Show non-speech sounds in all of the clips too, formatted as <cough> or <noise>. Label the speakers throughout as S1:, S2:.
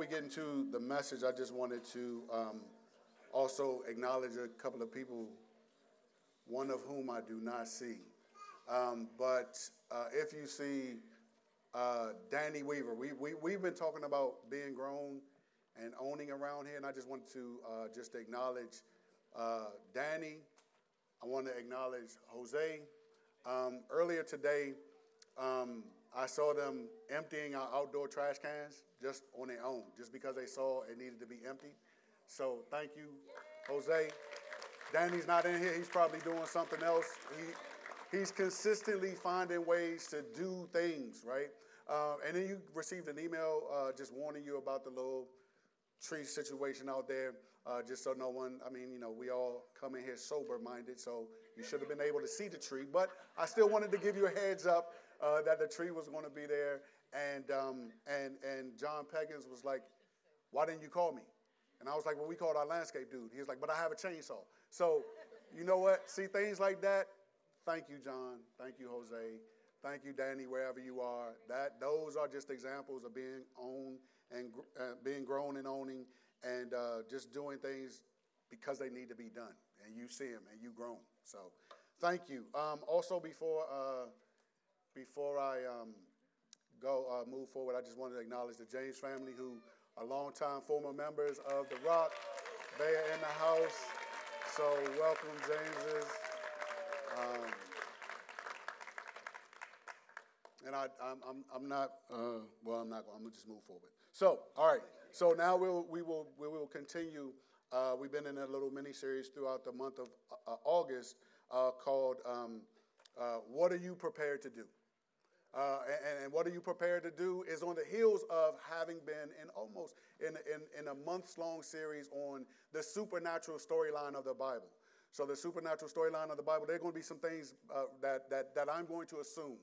S1: we get into the message, I just wanted to um, also acknowledge a couple of people, one of whom I do not see. Um, but uh, if you see uh, Danny Weaver, we, we, we've been talking about being grown and owning around here, and I just wanted to uh, just acknowledge uh, Danny. I want to acknowledge Jose. Um, earlier today, um, I saw them emptying our outdoor trash cans just on their own, just because they saw it needed to be emptied. So thank you, Jose. Danny's not in here. He's probably doing something else. He, he's consistently finding ways to do things, right? Uh, and then you received an email uh, just warning you about the little tree situation out there, uh, just so no one, I mean, you know, we all come in here sober minded, so you should have been able to see the tree. But I still wanted to give you a heads up uh, that the tree was going to be there. And, um, and, and John Peggins was like, Why didn't you call me? And I was like, Well, we called our landscape dude. He was like, But I have a chainsaw. So, you know what? See things like that. Thank you, John. Thank you, Jose. Thank you, Danny, wherever you are. That those are just examples of being owned and uh, being grown and owning, and uh, just doing things because they need to be done. And you see them, and you grown. So, thank you. Um, also, before uh, before I um, go uh, move forward, I just wanted to acknowledge the James family, who are longtime former members of the Rock. They are in the house, so welcome, Jameses. Um, and I, I'm, I'm, I'm not, uh, well, I'm not, I'm gonna just move forward. So, all right. So now we'll, we will, we will continue. Uh, we've been in a little mini series throughout the month of uh, August uh, called um, uh, "What Are You Prepared to Do." Uh, and, and, what are you prepared to do is on the heels of having been in almost in, in, in a months long series on the supernatural storyline of the Bible. So the supernatural storyline of the Bible, there are going to be some things uh, that, that, that I'm going to assume,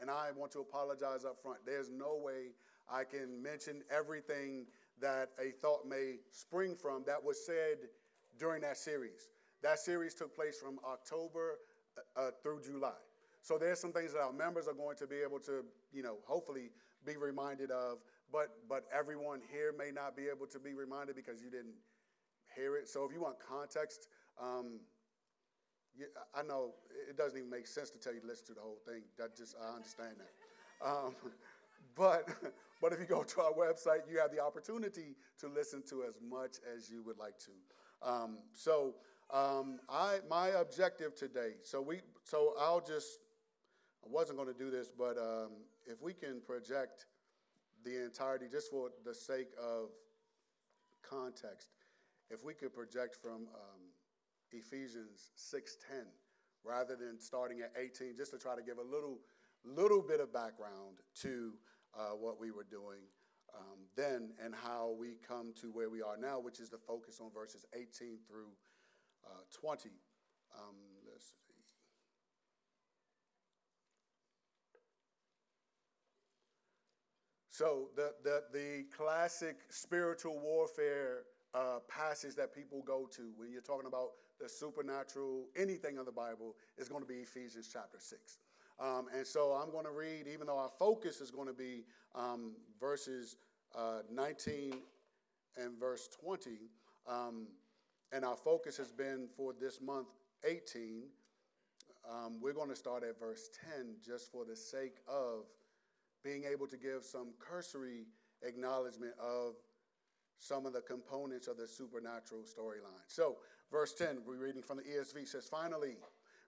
S1: and I want to apologize up front. There's no way I can mention everything that a thought may spring from that was said during that series. That series took place from October uh, uh through July. So there's some things that our members are going to be able to, you know, hopefully be reminded of, but but everyone here may not be able to be reminded because you didn't hear it. So if you want context, um, you, I know it doesn't even make sense to tell you to listen to the whole thing. That just I understand that. Um, <laughs> but but if you go to our website, you have the opportunity to listen to as much as you would like to. Um, so um, I my objective today. So we so I'll just I wasn't going to do this, but um, if we can project the entirety, just for the sake of context, if we could project from um, Ephesians 6:10 rather than starting at 18, just to try to give a little little bit of background to uh, what we were doing um, then and how we come to where we are now, which is the focus on verses 18 through uh, 20. Um, let's So the, the, the classic spiritual warfare uh, passage that people go to when you're talking about the supernatural, anything of the Bible, is going to be Ephesians chapter 6. Um, and so I'm going to read, even though our focus is going to be um, verses uh, 19 and verse 20, um, and our focus has been for this month 18, um, we're going to start at verse 10 just for the sake of being able to give some cursory acknowledgement of some of the components of the supernatural storyline. So, verse 10, we're reading from the ESV says, Finally,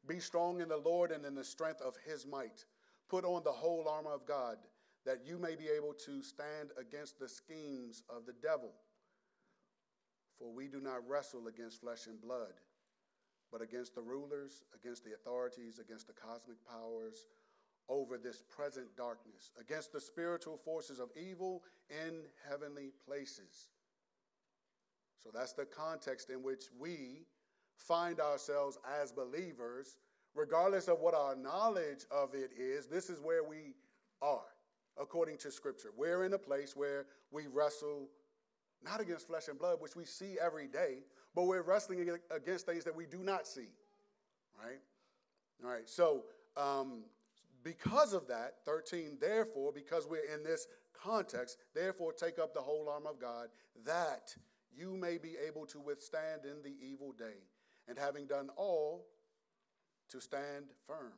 S1: be strong in the Lord and in the strength of his might. Put on the whole armor of God, that you may be able to stand against the schemes of the devil. For we do not wrestle against flesh and blood, but against the rulers, against the authorities, against the cosmic powers over this present darkness, against the spiritual forces of evil in heavenly places. So that's the context in which we find ourselves as believers, regardless of what our knowledge of it is. This is where we are, according to Scripture. We're in a place where we wrestle not against flesh and blood, which we see every day, but we're wrestling against things that we do not see. Right? All right. So, um, because of that, 13, therefore, because we're in this context, therefore take up the whole armor of God, that you may be able to withstand in the evil day, and having done all, to stand firm.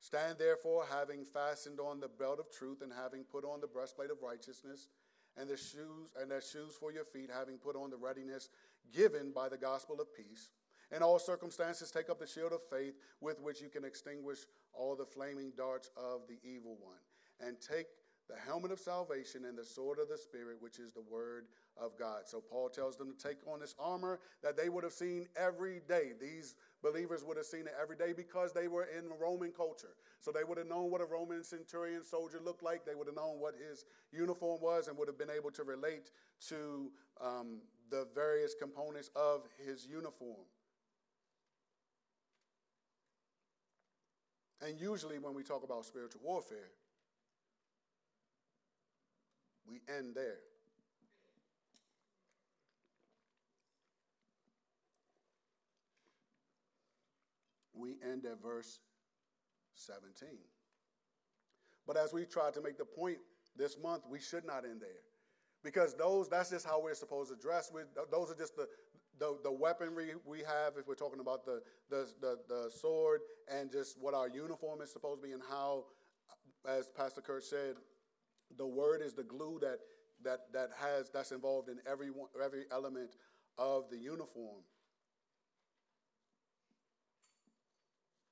S1: Stand therefore, having fastened on the belt of truth, and having put on the breastplate of righteousness, and the shoes and the shoes for your feet, having put on the readiness given by the gospel of peace. In all circumstances, take up the shield of faith with which you can extinguish all the flaming darts of the evil one, and take the helmet of salvation and the sword of the Spirit, which is the word of God. So Paul tells them to take on this armor that they would have seen every day. These believers would have seen it every day because they were in Roman culture. So they would have known what a Roman centurion soldier looked like. They would have known what his uniform was and would have been able to relate to um, the various components of his uniform. And usually, when we talk about spiritual warfare, we end there. We end at verse 17. But as we tried to make the point this month, we should not end there. Because those, that's just how we're supposed to dress. We, those are just the, the, the weaponry we have if we're talking about the, the, the, the sword and just what our uniform is supposed to be and how, as Pastor Kurt said, the word is the glue that that that has that's involved in every every element of the uniform.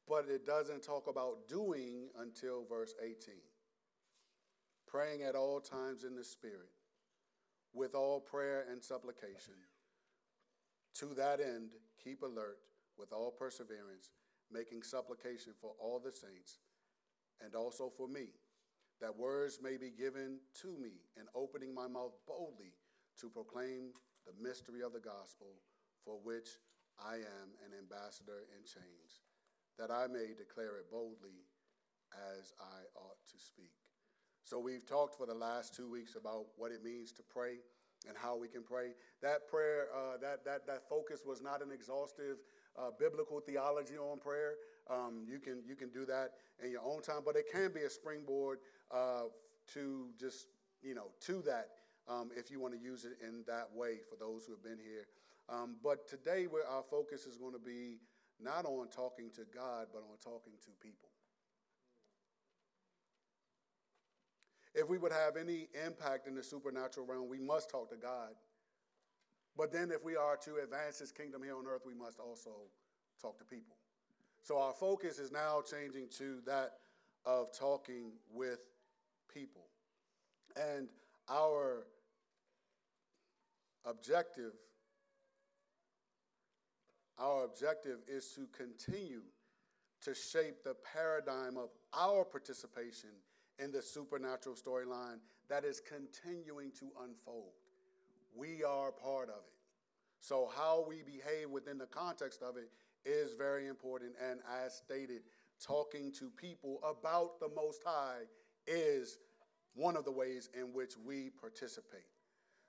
S1: But it doesn't talk about doing until verse 18. Praying at all times in the Spirit, with all prayer and supplication. To that end, keep alert with all perseverance, making supplication for all the saints, and also for me that words may be given to me in opening my mouth boldly to proclaim the mystery of the gospel, for which I am an ambassador in chains, that I may declare it boldly as I ought to speak. So, we've talked for the last two weeks about what it means to pray and how we can pray. That prayer, uh, that, that, that focus was not an exhaustive uh, biblical theology on prayer. Um, you, can, you can do that in your own time, but it can be a springboard uh, to just, you know, to that um, if you want to use it in that way for those who have been here. Um, but today, where our focus is going to be not on talking to God, but on talking to people. If we would have any impact in the supernatural realm, we must talk to God. But then, if we are to advance His kingdom here on earth, we must also talk to people. So, our focus is now changing to that of talking with people. And our objective our objective is to continue to shape the paradigm of our participation in the supernatural storyline that is continuing to unfold. We are part of it. So, how we behave within the context of it is very important. And as stated, talking to people about the Most High is one of the ways in which we participate.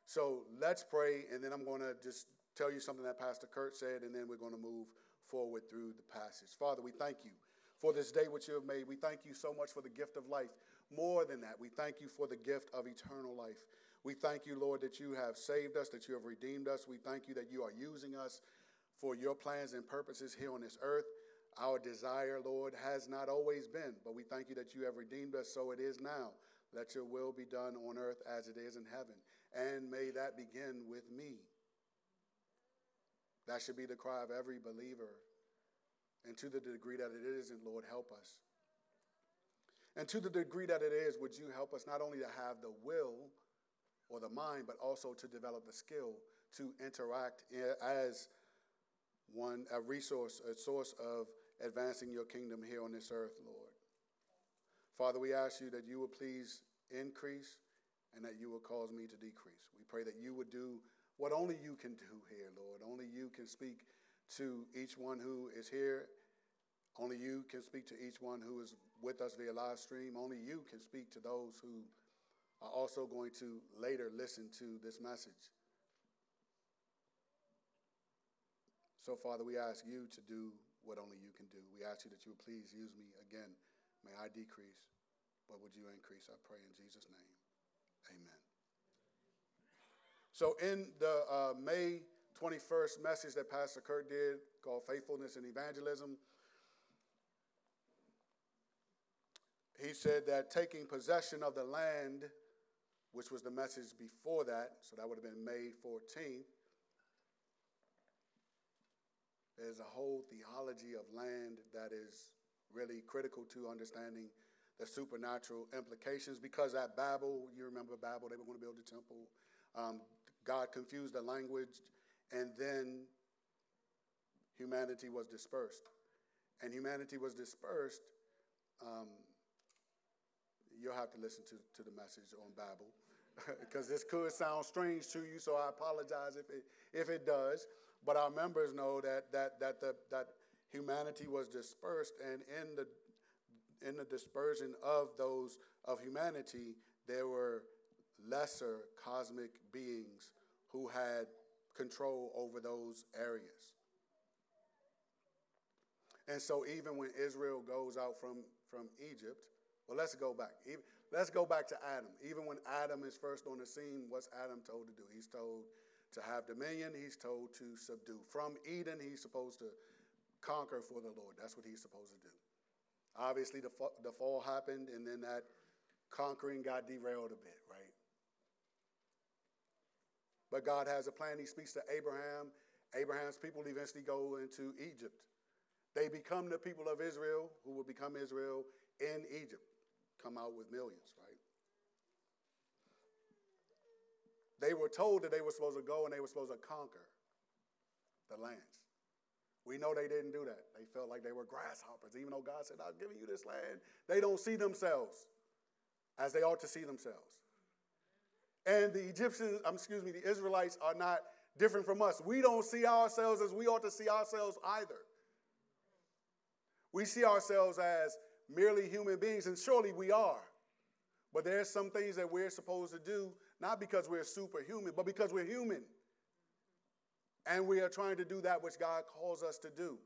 S1: So let's pray, and then I'm going to just tell you something that Pastor Kurt said, and then we're going to move forward through the passage. Father, we thank you for this day which you have made. We thank you so much for the gift of life. More than that, we thank you for the gift of eternal life. We thank you, Lord, that you have saved us, that you have redeemed us. We thank you that you are using us for your plans and purposes here on this earth. Our desire, Lord, has not always been, but we thank you that you have redeemed us, so it is now. Let your will be done on earth as it is in heaven. And may that begin with me. That should be the cry of every believer. And to the degree that it isn't, Lord, help us. And to the degree that it is, would you help us not only to have the will or the mind, but also to develop the skill to interact as one, a resource, a source of advancing your kingdom here on this earth, Lord. Father, we ask you that you would please increase and that you would cause me to decrease. We pray that you would do what only you can do here, Lord. Only you can speak to each one who is here. Only you can speak to each one who is with us via live stream. Only you can speak to those who are also going to later listen to this message. So, Father, we ask you to do what only you can do. We ask you that you would please use me again. May I decrease but would you increase? I pray in Jesus' name. Amen. So, in the uh, May 21st message that Pastor Kurt did called Faithfulness and Evangelism, he said that taking possession of the land, which was the message before that, so that would have been May 14th, there's a whole theology of land that is really critical to understanding the supernatural implications because at Babel, you remember Babel, they were going to build a temple. Um, God confused the language, and then humanity was dispersed. And humanity was dispersed. Um, you'll have to listen to, to the message on Babel <laughs> because this could sound strange to you, so I apologize if it, if it does. But our members know that, that, that, the, that humanity was dispersed, and in the, in the dispersion of those of humanity, there were lesser cosmic beings who had control over those areas. And so, even when Israel goes out from, from Egypt, well, let's go back. Let's go back to Adam. Even when Adam is first on the scene, what's Adam told to do? He's told to have dominion, he's told to subdue. From Eden, he's supposed to conquer for the Lord. That's what he's supposed to do. Obviously, the, the fall happened, and then that conquering got derailed a bit, right? But God has a plan. He speaks to Abraham. Abraham's people eventually go into Egypt. They become the people of Israel, who will become Israel in Egypt, come out with millions, right? They were told that they were supposed to go and they were supposed to conquer the lands. We know they didn't do that. They felt like they were grasshoppers, even though God said, I'm giving you this land. They don't see themselves as they ought to see themselves. And the Egyptians, um, excuse me, the Israelites are not different from us. We don't see ourselves as we ought to see ourselves either. We see ourselves as merely human beings, and surely we are. But there are some things that we're supposed to do not because we're superhuman, but because we're human. And we are trying to do that which God calls us to do.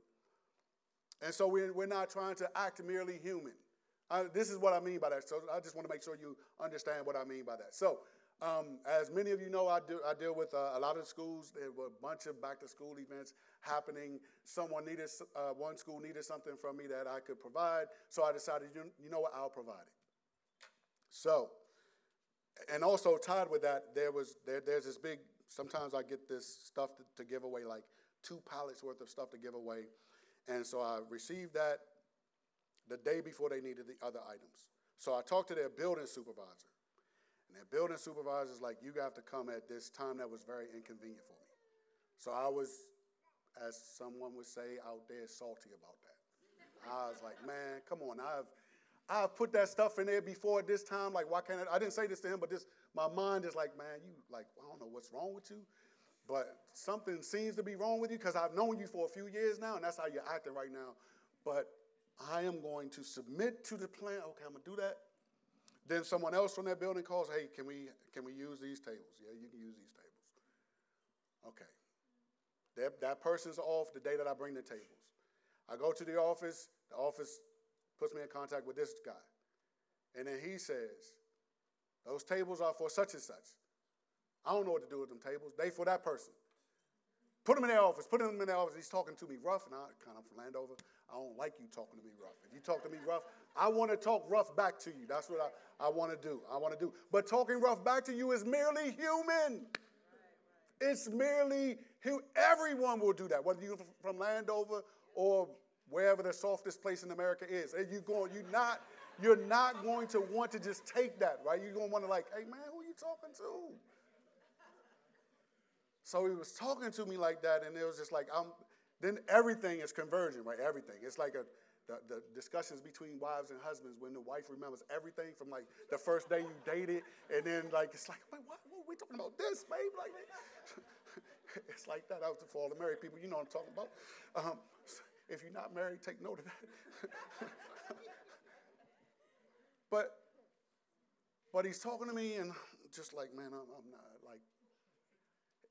S1: And so we're, we're not trying to act merely human. Uh, this is what I mean by that. So I just want to make sure you understand what I mean by that. So, um, as many of you know, I, do, I deal with uh, a lot of schools. There were a bunch of back to school events happening. Someone needed, uh, one school needed something from me that I could provide. So I decided, you, you know what, I'll provide it. So, and also tied with that, there was there, there's this big. Sometimes I get this stuff to, to give away, like two pallets worth of stuff to give away, and so I received that the day before they needed the other items. So I talked to their building supervisor, and their building supervisor's like, "You have to come at this time that was very inconvenient for me." So I was, as someone would say out there, salty about that. I was like, "Man, come on! I've I've put that stuff in there before at this time. Like, why can't I? I didn't say this to him, but this my mind is like, man, you like, I don't know what's wrong with you, but something seems to be wrong with you because I've known you for a few years now, and that's how you're acting right now. But I am going to submit to the plan. Okay, I'm gonna do that. Then someone else from that building calls, hey, can we can we use these tables? Yeah, you can use these tables. Okay. That, that person's off the day that I bring the tables. I go to the office, the office puts me in contact with this guy. And then he says, Those tables are for such and such. I don't know what to do with them tables. They for that person. Put them in their office. Put them in their office. He's talking to me rough, and I kind of from Landover. I don't like you talking to me rough. If you talk to me rough, I want to talk rough back to you. That's what I, I want to do. I want to do. But talking rough back to you is merely human. It's merely who everyone will do that, whether you're from Landover or wherever the softest place in America is. And you going, you're not, you're not going to want to just take that, right? You're going to want to like, hey man, who are you talking to? So he was talking to me like that, and it was just like, I'm. Then everything is conversion, right? Everything. It's like a the, the, discussions between wives and husbands when the wife remembers everything from like the first day you dated, and then like it's like, wait, what, what are we talking about this, babe? Like, <laughs> it's like that. out for all the married people, you know what I'm talking about. Um, if you're not married, take note of that. <laughs> but but he's talking to me and just like, man, I'm, I'm, not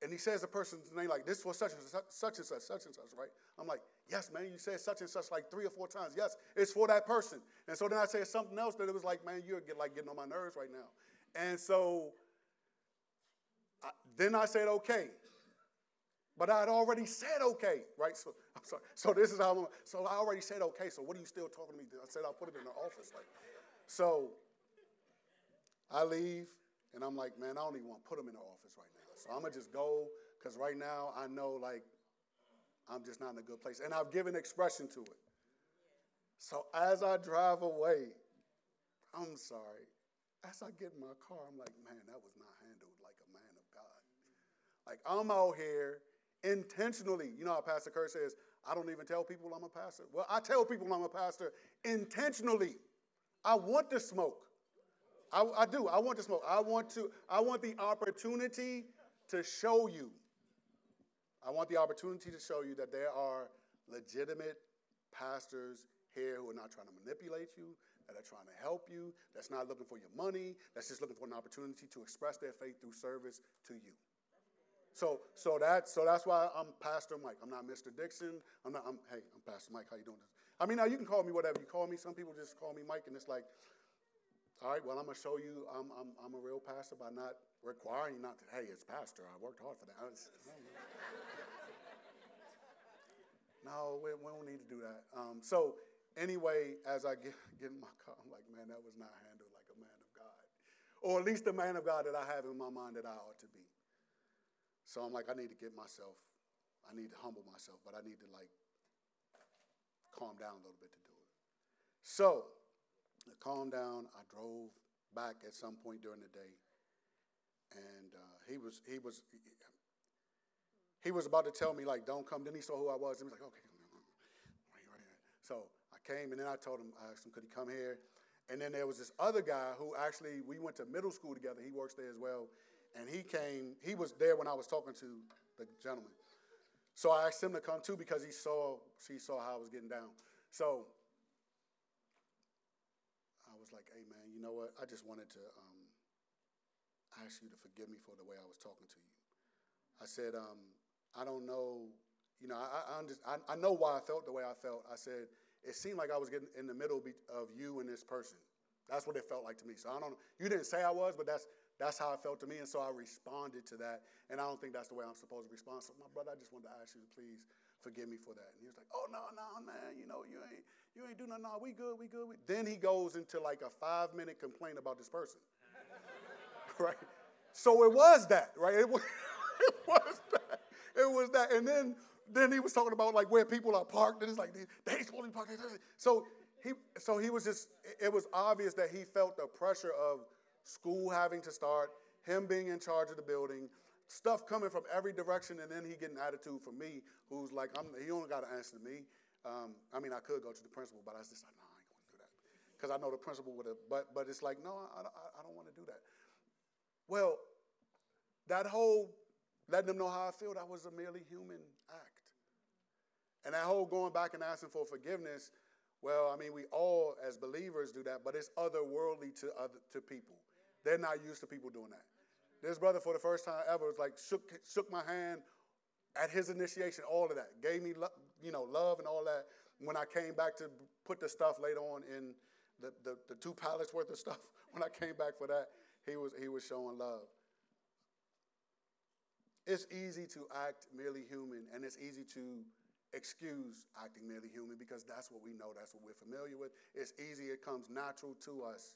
S1: and he says the person's name like this for such and such, such and such, such and such, right? I'm like, yes, man, you said such and such like three or four times. Yes, it's for that person. And so then I said something else that it was like, man, you're get, like getting on my nerves right now. And so I, then I said, okay. But I had already said okay, right? So <laughs> I'm sorry. So this is how I'm. So I already said okay. So what are you still talking to me? I said I'll put it in the office. Like, so I leave, and I'm like, man, I don't even want to put him in the office right now. So I'm gonna just go because right now I know like I'm just not in a good place, and I've given expression to it. So as I drive away, I'm sorry. As I get in my car, I'm like, man, that was not handled like a man of God. Like I'm out here intentionally. You know how Pastor Kurt says, I don't even tell people I'm a pastor. Well, I tell people I'm a pastor intentionally. I want to smoke. I, I, do. I want to smoke. I want to. I want the opportunity to show you. I want the opportunity to show you that there are legitimate pastors here who are not trying to manipulate you, that are trying to help you, that's not looking for your money, that's just looking for an opportunity to express their faith through service to you. So, so that, so that's why I'm Pastor Mike. I'm not Mr. Dickson. I'm not. I'm, hey, I'm Pastor Mike. How you doing? I mean, now you can call me whatever you call me. Some people just call me Mike, and it's like, all right, well, I'm gonna show you I'm, I'm, I'm a real pastor by not requiring you not to. Hey, it's pastor. I worked hard for that. <laughs> no, we, we, don't need to do that. Um, so anyway, as I get, get in my car, I'm like, man, that was not handled like a man of God, or at least the man of God that I have in my mind that I ought to be. So I'm like, I need to get myself, I need to humble myself, but I need to like calm down a little bit to do it. So I calmed down. I drove back at some point during the day, and uh, he was he was he was about to tell me like, "Don't come." Then he saw who I was, and he was like, "Okay." So I came, and then I told him, I asked him, could he come here? And then there was this other guy who actually we went to middle school together. He works there as well and he came, he was there when I was talking to the gentleman. So I asked him to come too because he saw, he saw how I was getting down. So like, hey man, you know what? I just wanted to um, ask you to forgive me for the way I was talking to you. I said, um, I don't know, you know, I, I, I, I know why I felt the way I felt. I said, it seemed like I was getting in the middle of you and this person. That's what it felt like to me. So I don't, you didn't say I was, but that's that's how it felt to me, and so I responded to that. And I don't think that's the way I'm supposed to respond. So, my brother, I just wanted to ask you to please forgive me for that. And he was like, "Oh no, no, man, you know you ain't you ain't do nothing. No, we good, we good." We. Then he goes into like a five minute complaint about this person, <laughs> right? So it was that, right? It was, <laughs> it was that. It was that. And then then he was talking about like where people are parked, and it's like they, they ain't supposed to be parked. So he so he was just. It was obvious that he felt the pressure of school having to start, him being in charge of the building, stuff coming from every direction, and then he getting attitude from me, who's like, I'm, he only got to answer to me. Um, I mean, I could go to the principal, but I was just like, no, I ain't going to do that. Because I know the principal would have, but, but it's like, no, I, I, I don't want to do that. Well, that whole letting them know how I feel, that was a merely human act. And that whole going back and asking for forgiveness, well, I mean, we all as believers do that, but it's otherworldly to other to people. They're not used to people doing that. This brother, for the first time ever, was like shook shook my hand at his initiation. All of that gave me, you know, love and all that. When I came back to put the stuff later on in the, the, the two pallets worth of stuff, <laughs> when I came back for that, he was he was showing love. It's easy to act merely human, and it's easy to excuse acting merely human because that's what we know, that's what we're familiar with. It's easy, it comes natural to us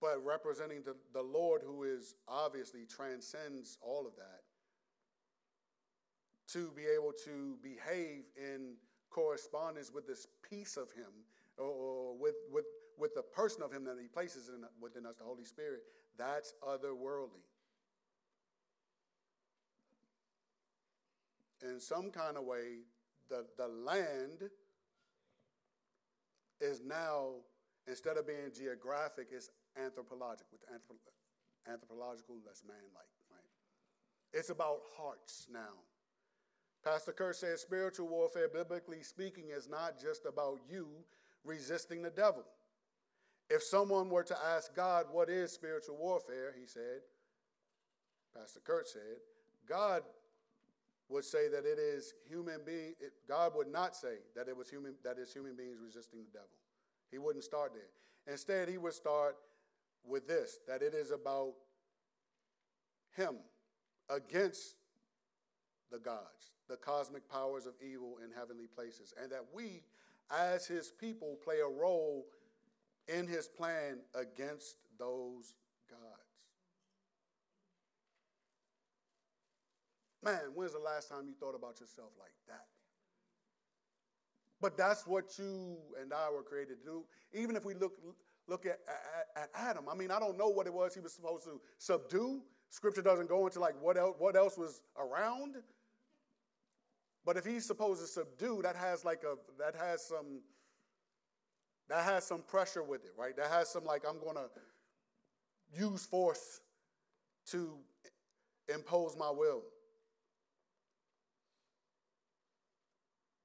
S1: but representing the, the Lord who is obviously transcends all of that, to be able to behave in correspondence with this piece of Him or, with, with, with the person of Him that He places in, within us, the Holy Spirit, that's otherworldly. In some kind of way, the, the land is now, instead of being geographic, it's anthropological, with anthropological, that's man-like, right? It's about hearts now. Pastor Kurt says spiritual warfare, biblically speaking, is not just about you resisting the devil. If someone were to ask God, what is spiritual warfare, he said, Pastor Kurt said, God would say that it is human being. It, God would not say that it was human that is human beings resisting the devil. He wouldn't start there. Instead, he would start with this: that it is about him against the gods, the cosmic powers of evil in heavenly places, and that we, as his people, play a role in his plan against those gods. Man, when's the last time you thought about yourself like that? But that's what you and I were created to do. Even if we look, look at, at, at Adam, I mean, I don't know what it was he was supposed to subdue. Scripture doesn't go into like what else, what else was around. But if he's supposed to subdue, that has like a that has some that has some pressure with it, right? That has some like I'm gonna use force to impose my will.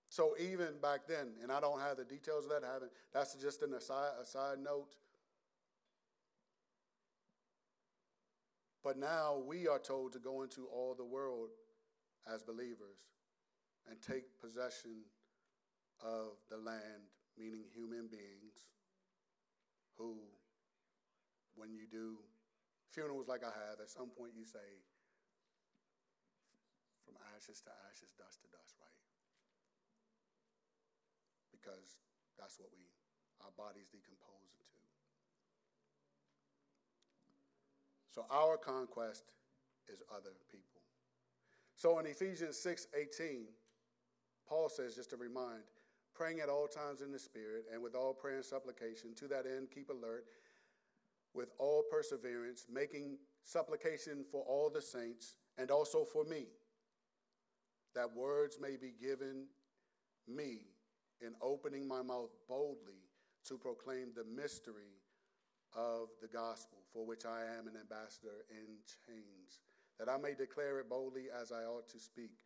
S1: So even back then, and I don't have the details of that, I haven't, that's just an aside, a side note. But now we are told to go into all the world as believers and take possession of the land, meaning human beings, who, when you do funerals like I have, at some point you say, from ashes to ashes, dust to dust, right? Because that's what we, our bodies decompose into. So our conquest is other people. So in Ephesians 6 18, Paul says, just to remind, praying at all times in the Spirit and with all prayer and supplication, to that end, keep alert with all perseverance, making supplication for all the saints and also for me, that words may be given me in opening my mouth boldly to proclaim the mystery of the gospel, for which I am an ambassador in chains, that I may declare it boldly as I ought to speak.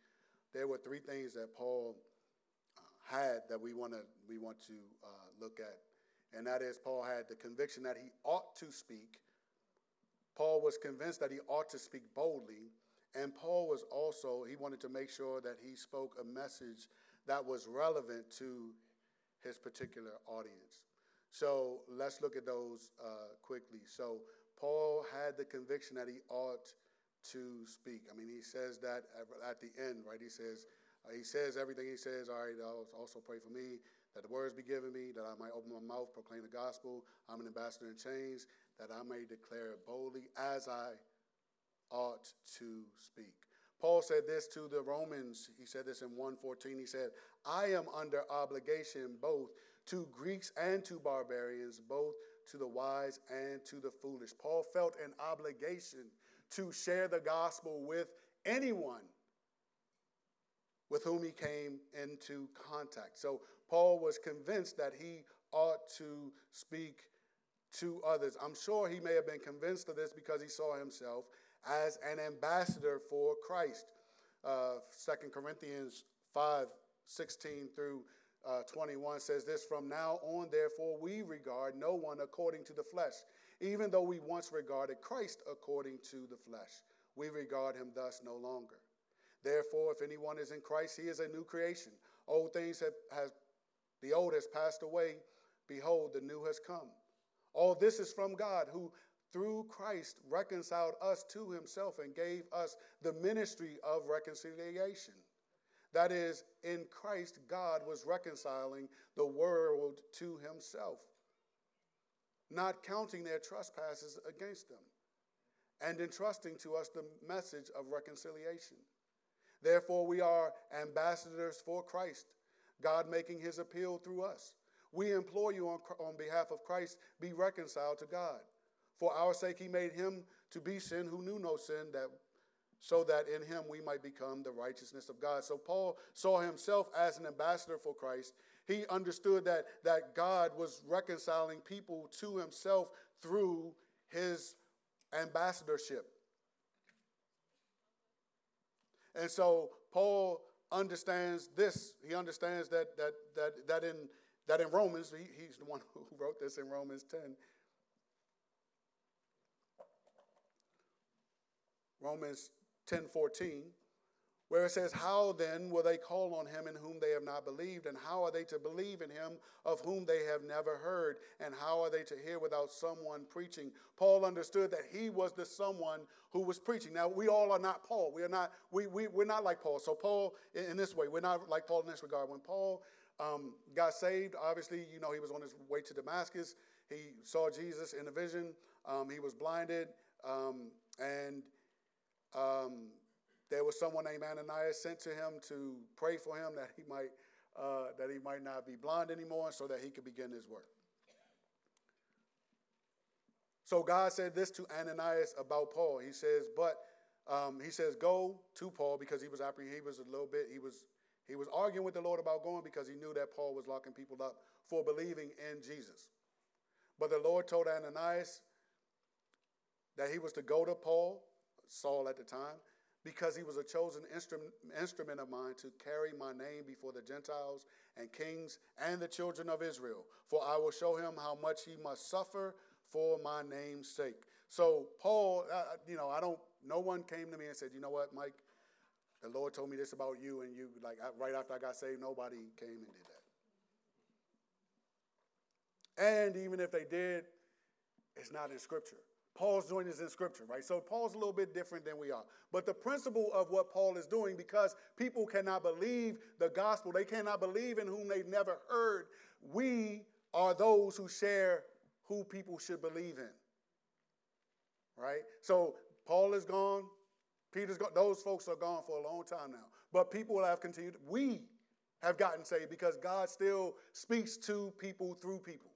S1: There were three things that Paul uh, had that we want to we want to uh, look at, and that is Paul had the conviction that he ought to speak. Paul was convinced that he ought to speak boldly, and Paul was also he wanted to make sure that he spoke a message that was relevant to his particular audience. So let's look at those uh, quickly. So Paul had the conviction that he ought to speak. I mean, he says that at the end, right? He says, uh, he says everything he says. All right, also pray for me that the words be given me, that I might open my mouth, proclaim the gospel. I'm an ambassador in chains, that I may declare it boldly as I ought to speak. Paul said this to the Romans. He said this in 114. He said, I am under obligation both to Greeks and to barbarians, both to the wise and to the foolish. Paul felt an obligation to share the gospel with anyone with whom he came into contact. So Paul was convinced that he ought to speak to others. I'm sure he may have been convinced of this because he saw himself as an ambassador for Christ. Uh, 2 Corinthians 5 16 through uh, 21 says this From now on, therefore, we regard no one according to the flesh. Even though we once regarded Christ according to the flesh, we regard him thus no longer. Therefore, if anyone is in Christ, he is a new creation. Old things have, has, the old has passed away. Behold, the new has come. All this is from God, who through Christ reconciled us to himself and gave us the ministry of reconciliation. That is, in Christ, God was reconciling the world to himself, not counting their trespasses against them, and entrusting to us the message of reconciliation. Therefore, we are ambassadors for Christ, God making his appeal through us. We implore you on, on behalf of Christ, be reconciled to God. For our sake, he made him to be sin who knew no sin, that so that in him we might become the righteousness of God. So Paul saw himself as an ambassador for Christ. He understood that, that God was reconciling people to himself through his ambassadorship. And so Paul understands this. He understands that that that that in that in Romans, he, he's the one <laughs> who wrote this in Romans 10. Romans 10 14, where it says, How then will they call on him in whom they have not believed? And how are they to believe in him of whom they have never heard? And how are they to hear without someone preaching? Paul understood that he was the someone who was preaching. Now, we all are not Paul. We are not, we, we, we're not like Paul. So, Paul, in, in this way, we're not like Paul in this regard. When Paul um, got saved, obviously, you know, he was on his way to Damascus. He saw Jesus in a vision. Um, he was blinded. Um, and um, there was someone named Ananias sent to him to pray for him that he might uh, that he might not be blind anymore, so that he could begin his work. So God said this to Ananias about Paul. He says, but um, he says, go to Paul because he was he was a little bit he was he was arguing with the Lord about going because he knew that Paul was locking people up for believing in Jesus. But the Lord told Ananias that he was to go to Paul, Saul at the time, because he was a chosen instrument, of mine to carry my name before the Gentiles and kings and the children of Israel. For I will show him how much he must suffer for my name's sake. So, Paul, uh, you know, I don't, no one came to me and said, you know what, Mike, the Lord told me this about you, and you, like, right after I got saved, nobody came and did that. And even if they did, it's not in Scripture. Paul's doing this in scripture, right? So Paul's a little bit different than we are. But the principle of what Paul is doing, because people cannot believe the gospel, they cannot believe in whom they've never heard, we are those who share who people should believe in. Right? So Paul is gone, Peter's gone, those folks are gone for a long time now. But people have continued, we have gotten saved because God still speaks to people through people.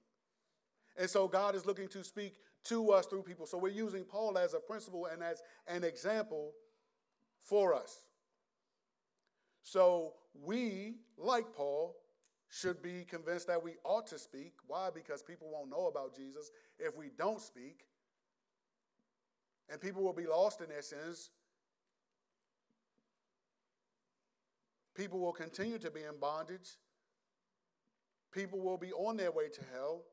S1: And so God is looking to speak to us through people. So we're using Paul as a principle and as an example for us. So we, like Paul, should be convinced that we ought to speak. Why? Because people won't know about Jesus if we don't speak. And people will be lost in their sins. People will continue to be in bondage. People will be on their way to hell.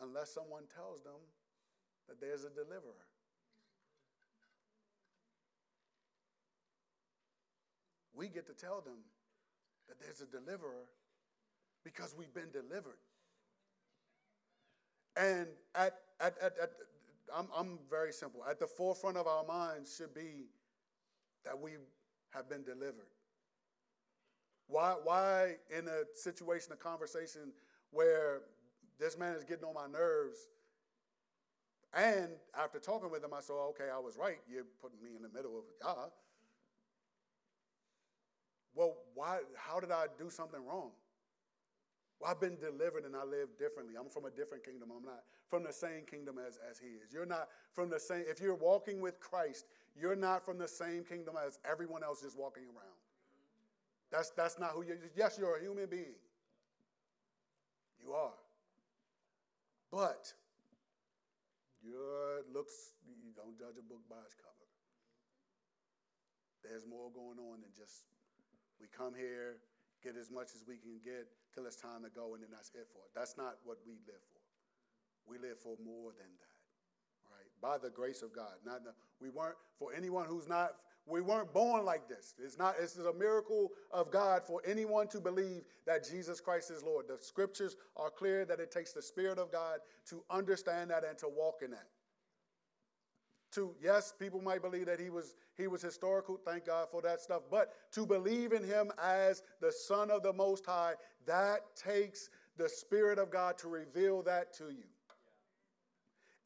S1: Unless someone tells them that there's a deliverer. We get to tell them that there's a deliverer because we've been delivered. And at, at, at, at I'm, I'm very simple. At the forefront of our minds should be that we have been delivered. Why, why in a situation, a conversation where this man is getting on my nerves. And after talking with him, I saw, okay, I was right. You're putting me in the middle of God. Well, why? How did I do something wrong? Well, I've been delivered and I live differently. I'm from a different kingdom. I'm not from the same kingdom as, as he is. You're not from the same, if you're walking with Christ, you're not from the same kingdom as everyone else just walking around. That's, that's not who you. Yes, you're a human being. You are. But your looks, you don't judge a book by its cover. There's more going on than just we come here, get as much as we can get till it's time to go, and then that's it for it. That's not what we live for. We live for more than that, right? By the grace of God. Not we weren't for anyone who's not we weren't born like this. It's not, this is a miracle of God for anyone to believe that Jesus Christ is Lord. The scriptures are clear that it takes the Spirit of God to understand that and to walk in that. To, yes, people might believe that he was he was historical, thank God for that stuff, but to believe in him as the Son of the Most High, that takes the Spirit of God to reveal that to you.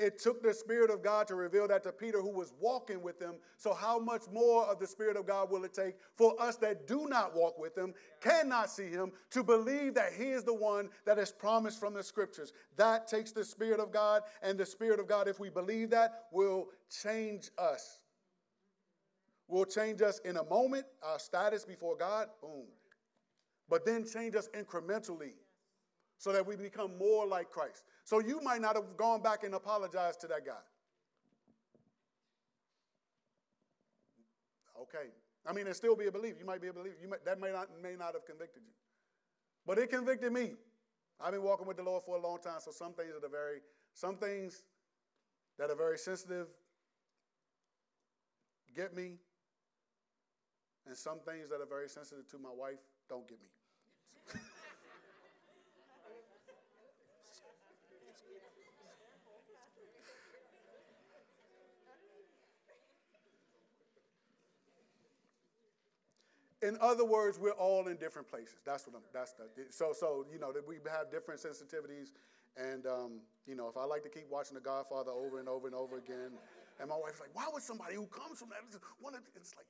S1: It took the Spirit of God to reveal that to Peter, who was walking with him. So, how much more of the Spirit of God will it take for us that do not walk with him, cannot see him, to believe that he is the one that is promised from the scriptures? That takes the Spirit of God, and the Spirit of God, if we believe that, will change us. Will change us in a moment, our status before God, boom. But then change us incrementally so that we become more like Christ. So you might not have gone back and apologized to that guy. Okay. I mean, it still be a belief. You might be a believer. You might, that may not, may not have convicted you. But it convicted me. I've been walking with the Lord for a long time, so some things that are very, some things that are very sensitive get me, and some things that are very sensitive to my wife don't get me. In other words, we're all in different places. That's what I'm. That's the. So so you know that we have different sensitivities, and um, you know if I like to keep watching The Godfather over and over and over again, and my wife's like, why would somebody who comes from that to? It's like,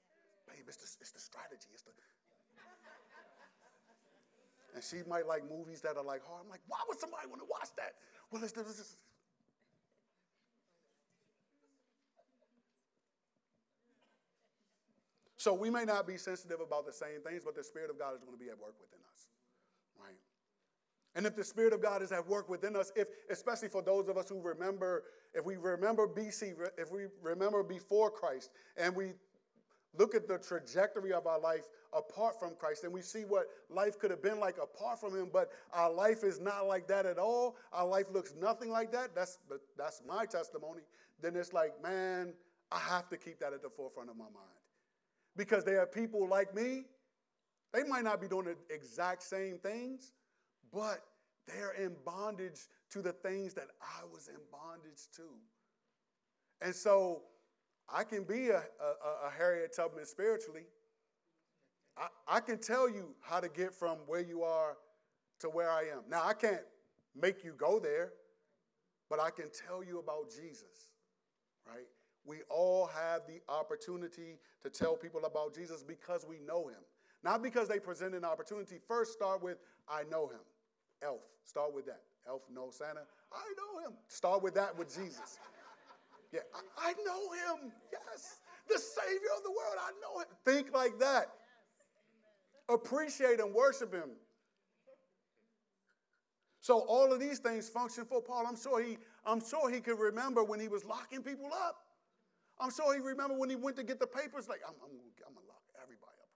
S1: babe, it's the it's the strategy. It's the. And she might like movies that are like hard. I'm like, why would somebody want to watch that? Well, it's, it's, So we may not be sensitive about the same things, but the Spirit of God is going to be at work within us. Right? And if the Spirit of God is at work within us, if especially for those of us who remember, if we remember BC, if we remember before Christ, and we look at the trajectory of our life apart from Christ, and we see what life could have been like apart from Him, but our life is not like that at all. Our life looks nothing like that. That's that's my testimony. Then it's like, man, I have to keep that at the forefront of my mind because there are people like me. They might not be doing the exact same things, but they're in bondage to the things that I was in bondage to. And so I can be a, a, a Harriet Tubman spiritually. I, I can tell you how to get from where you are to where I am. Now, I can't make you go there, but I can tell you about Jesus, right? We all have the opportunity to tell people about Jesus because we know him. Not because they present an opportunity. First, start with, I know him. Elf, start with that. Elf no Santa. I know him. Start with that with Jesus. <laughs> Yeah, I, I know him. Yes. The Savior of the world. I know him. Think like that. Appreciate and worship him. So all of these things function for Paul. I'm sure he, I'm sure he could remember when he was locking people up. I'm sure he remember when he went to get the papers, like, I'm, I'm, I'm going to lock everybody up.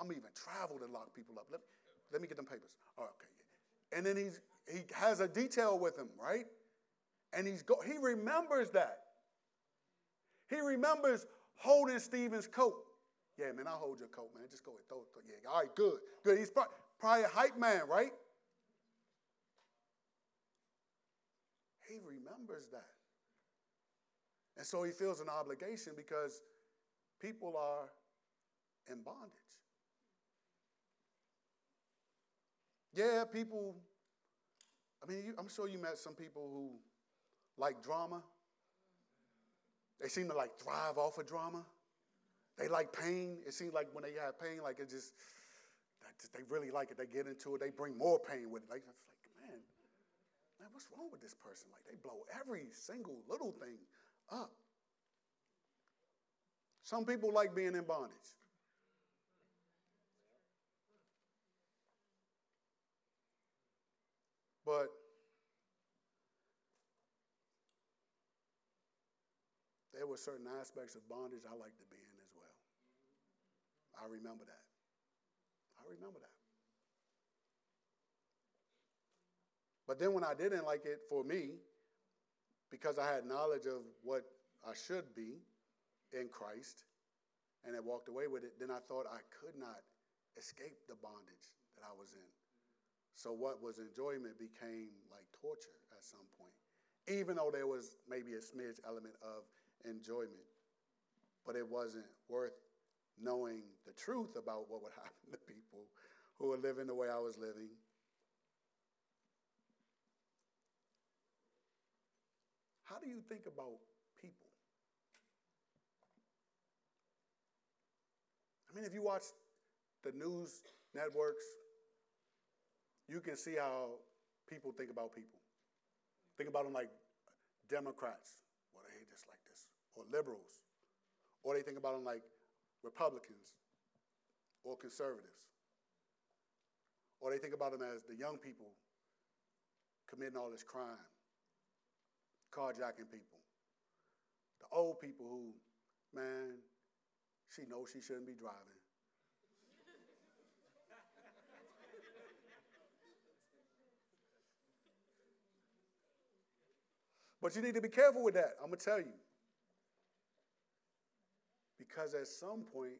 S1: I'm going to even travel to lock people up. Let, let me get them papers. Oh, okay. And then he's, he has a detail with him, right? And he's go, he remembers that. He remembers holding Stephen's coat. Yeah, man, I'll hold your coat, man. Just go ahead. Throw, throw, yeah, all right, good. Good. He's probably, probably a hype man, right? He remembers that. And so he feels an obligation because people are in bondage. Yeah, people, I mean, I'm sure you met some people who like drama. They seem to like thrive off of drama. They like pain. It seems like when they have pain, like it just, they really like it. They get into it. They bring more pain with it. Like, it's like, man, man, what's wrong with this person? Like they blow every single little thing up. Some people like being in bondage. But there were certain aspects of bondage I like to be in as well. I remember that. I remember that. But then when I didn't like it for me, because I had knowledge of what I should be in Christ and I walked away with it, then I thought I could not escape the bondage that I was in. So what was enjoyment became like torture at some point, even though there was maybe a smidge element of enjoyment. But it wasn't worth knowing the truth about what would <laughs> happen to people who were living the way I was living How do you think about people? I mean, if you watch the news networks, you can see how people think about people. Think about them like Democrats, or they just like this, or liberals, or they think about them like Republicans or conservatives, or they think about them as the young people committing all this crime carjacking people. The old people who, man, she knows she shouldn't be driving. But you need to be careful with that. I'm going to tell you. Because at some point,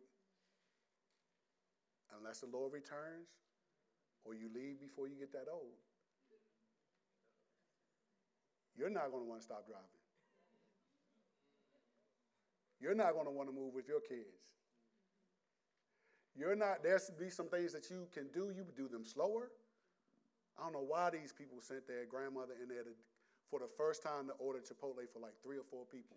S1: unless the Lord returns or you leave before you get that old, you're not going to want to stop driving. You're not going to want to move with your kids. You're not, there's be some things that you can do, you do them slower. I don't know why these people sent their grandmother in there to, for the first time to order Chipotle for like three or four people.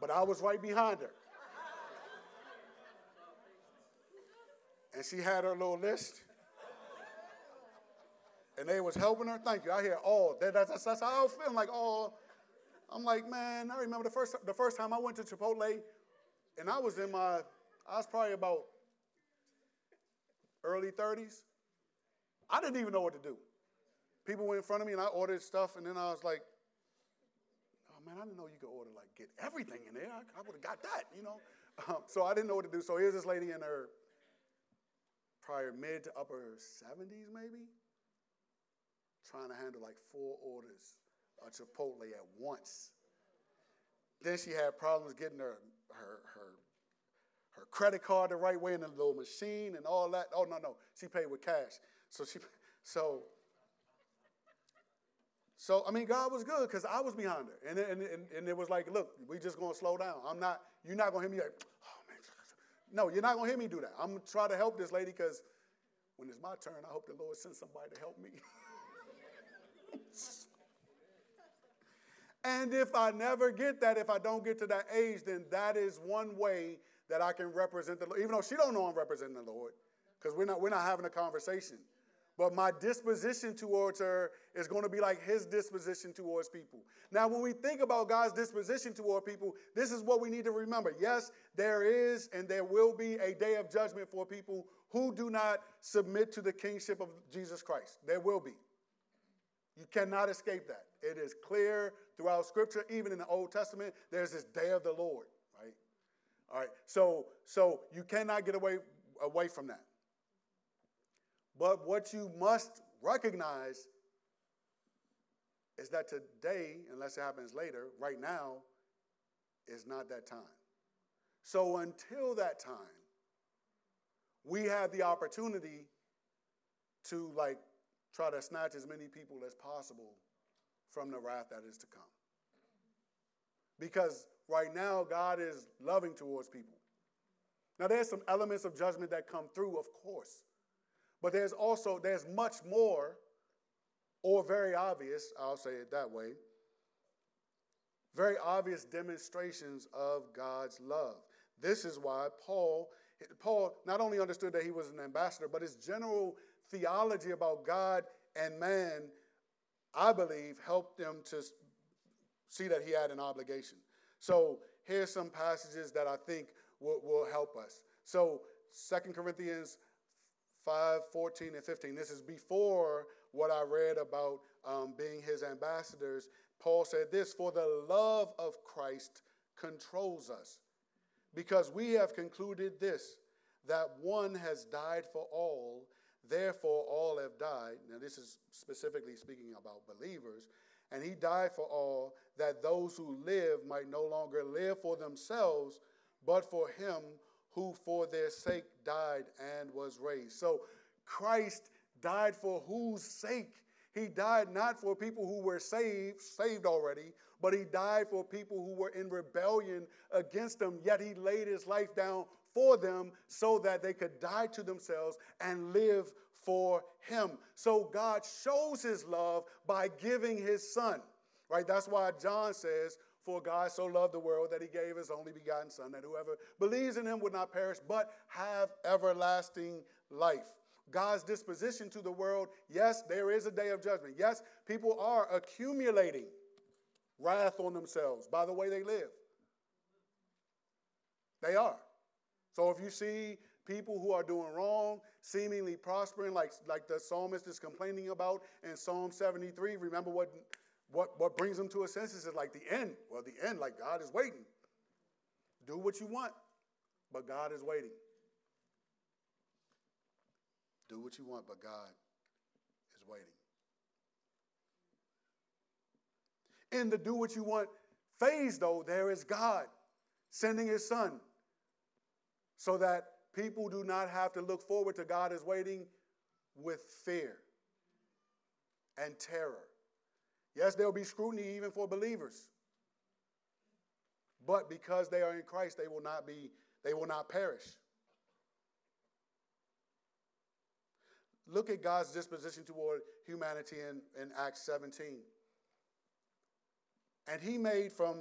S1: but I was right behind her. And she had her little list. And they was helping her. Thank you. I hear all. That, that's, that's how I was feeling like, oh. I'm like, man, I remember the first, the first time I went to Chipotle, and I was in my, I was probably about early 30s. I didn't even know what to do. People went in front of me and I ordered stuff, and then I was like, oh man, I didn't know you could order, like, get everything in there. I, I would have got that, you know? <laughs> Um, so I didn't know what to do. So here's this lady in her prior mid to upper 70s, maybe, trying to handle like four orders of Chipotle at once. Then she had problems getting her, her, her, her credit card the right way in the little machine and all that. Oh, no, no. She paid with cash. So she, <laughs> so, so I mean, God was good because I was behind her. And, and, and, and it was like, look, we just to slow down. I'm not, you're not to hear me like, oh, man. No, you're not to hear me do that. I'm to try to help this lady because when it's my turn, I hope the Lord sends somebody to help me. <laughs> <laughs> And if I never get that, if I don't get to that age, then that is one way that I can represent the Lord. Even though she don't know I'm representing the Lord, because we're not, we're not having a conversation. But my disposition towards her is going to be like his disposition towards people. Now, when we think about God's disposition toward people, this is what we need to remember. Yes, there is and there will be a day of judgment for people who do not submit to the kingship of Jesus Christ. There will be. You cannot escape that. It is clear throughout Scripture, even in the Old Testament, there's this day of the Lord, right? All right. So, so you cannot get away away from that. But what you must recognize is that today, unless it happens later, right now, is not that time. So until that time, we have the opportunity to like try to snatch as many people as possible from the wrath that is to come. Because right now, God is loving towards people. Now, there's some elements of judgment that come through, of course. But there's also, there's much more, or very obvious, I'll say it that way, very obvious demonstrations of God's love. This is why Paul, Paul not only understood that he was an ambassador, but his general theology about God and man I believe, helped them to see that he had an obligation. So here's some passages that I think will, will help us. So 2 Corinthians 5, 14, and 15. This is before what I read about um, being his ambassadors. Paul said this For the love of Christ controls us, because we have concluded this, that one has died for all, Therefore, all have died. Now, this is specifically speaking about believers. And he died for all, that those who live might no longer live for themselves, but for him who for their sake died and was raised. So, Christ died for whose sake? He died not for people who were saved, saved already, but he died for people who were in rebellion against him, yet he laid his life down for them so that they could die to themselves and live for him. So God shows his love by giving his son. Right? That's why John says, For God so loved the world that he gave his only begotten son, that whoever believes in him would not perish, but have everlasting life. God's disposition to the world, yes, there is a day of judgment. Yes, people are accumulating wrath on themselves by the way they live. They are. So if you see people who are doing wrong, seemingly prospering, like, like the psalmist is complaining about in Psalm 73, remember what, what, what brings them to a senses is like the end. Well, the end, like God is waiting. Do what you want, but God is waiting. Do what you want, but God is waiting. In the do what you want phase, though, there is God sending his son so that people do not have to look forward to God is waiting with fear and terror. Yes, there'll be scrutiny even for believers. But because they are in Christ, they will not be, they will not perish. Look at God's disposition toward humanity in, in Acts 17. And he made from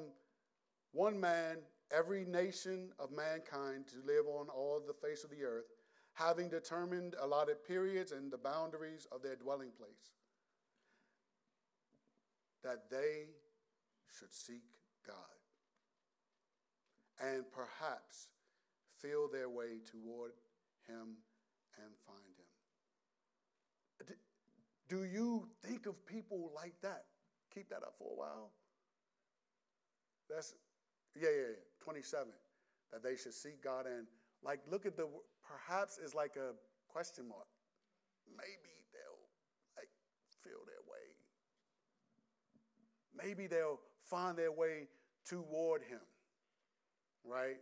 S1: one man every nation of mankind to live on all the face of the earth, having determined allotted periods and the boundaries of their dwelling place, that they should seek God and perhaps feel their way toward Him and find Him. Do you think of people like that? Keep that up for a while. That's, yeah, yeah, yeah. 27. That they should seek God and, like, look at the, perhaps is like a question mark. Maybe they'll, like, feel their way. Maybe they'll find their way toward Him, right?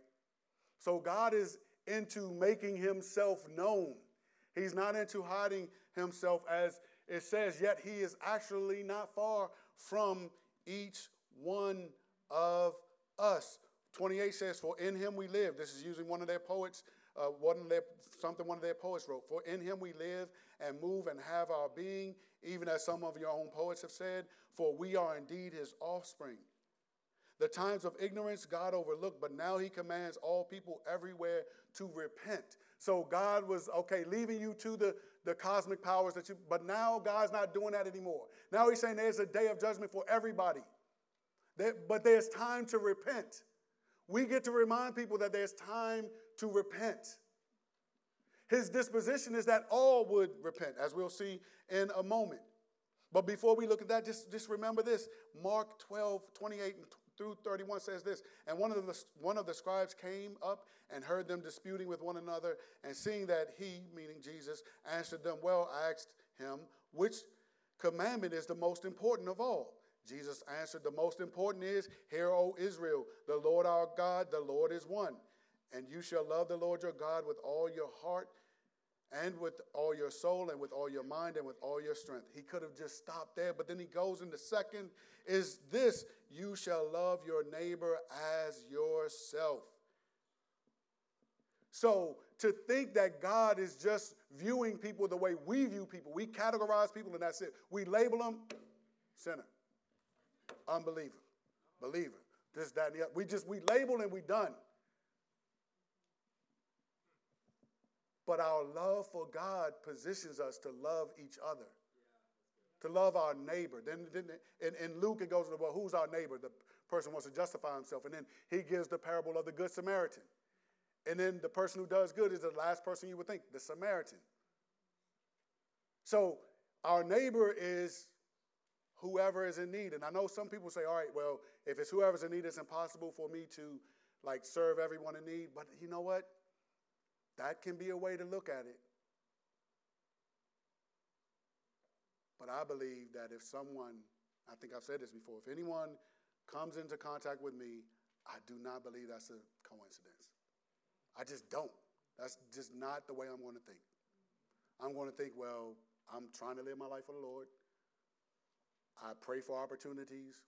S1: So God is into making Himself known. He's not into hiding Himself as it says, yet He is actually not far from each one of us. 28 says, For in him we live. This is using one of their poets, uh, one of their, something one of their poets wrote. For in him we live and move and have our being, even as some of your own poets have said, for we are indeed his offspring. The times of ignorance God overlooked, but now he commands all people everywhere to repent. So God was, okay, leaving you to the, the cosmic powers that you, but now God's not doing that anymore. Now he's saying there's a day of judgment for everybody. But there's time to repent. We get to remind people that there's time to repent. His disposition is that all would repent, as we'll see in a moment. But before we look at that, just, just remember this Mark 12, 28 through 31 says this And one of, the, one of the scribes came up and heard them disputing with one another, and seeing that he, meaning Jesus, answered them well, I asked him, Which commandment is the most important of all? Jesus answered, The most important is, Hear, O Israel, the Lord our God, the Lord is one. And you shall love the Lord your God with all your heart and with all your soul and with all your mind and with all your strength. He could have just stopped there, but then he goes into second is this you shall love your neighbor as yourself. So to think that God is just viewing people the way we view people, we categorize people and that's it. We label them sinner unbeliever, believer, this, that, and the other. We just, we label and we done. But our love for God positions us to love each other, to love our neighbor. Then, then in, in Luke, it goes, well, who's our neighbor? The person wants to justify himself. And then he gives the parable of the Good Samaritan. And then the person who does good is the last person you would think, the Samaritan. So our neighbor is whoever is in need. And I know some people say, all right, well, if it's whoever's in need, it's impossible for me to like serve everyone in need. But you know what? That can be a way to look at it. But I believe that if someone, I think I've said this before, if anyone comes into contact with me, I do not believe that's a coincidence. I just don't. That's just not the way I'm going to think. I'm going to think, well, I'm trying to live my life for the Lord. I pray for opportunities.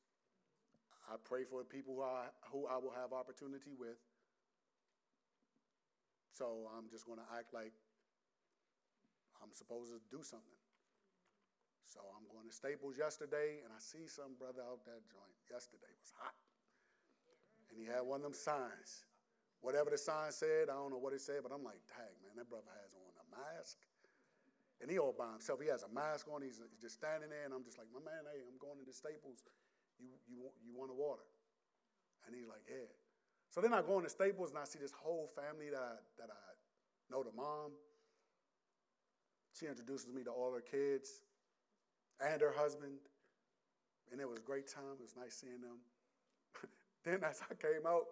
S1: I pray for people who I, who I will have opportunity with. So I'm just going to act like I'm supposed to do something. So I'm going to Staples yesterday, and I see some brother out that joint. Yesterday was hot. And he had one of them signs. Whatever the sign said, I don't know what it said, but I'm like, dang, man, that brother has on a mask and he all by himself. He has a mask on. He's, just standing there, and I'm just like, my man, hey, I'm going to the Staples. You, you, you want a water? And he's like, yeah. So then I go into Staples, and I see this whole family that I, that I know the mom. She introduces me to all her kids and her husband. And it was a great time. It was nice seeing them. <laughs> then as I came out,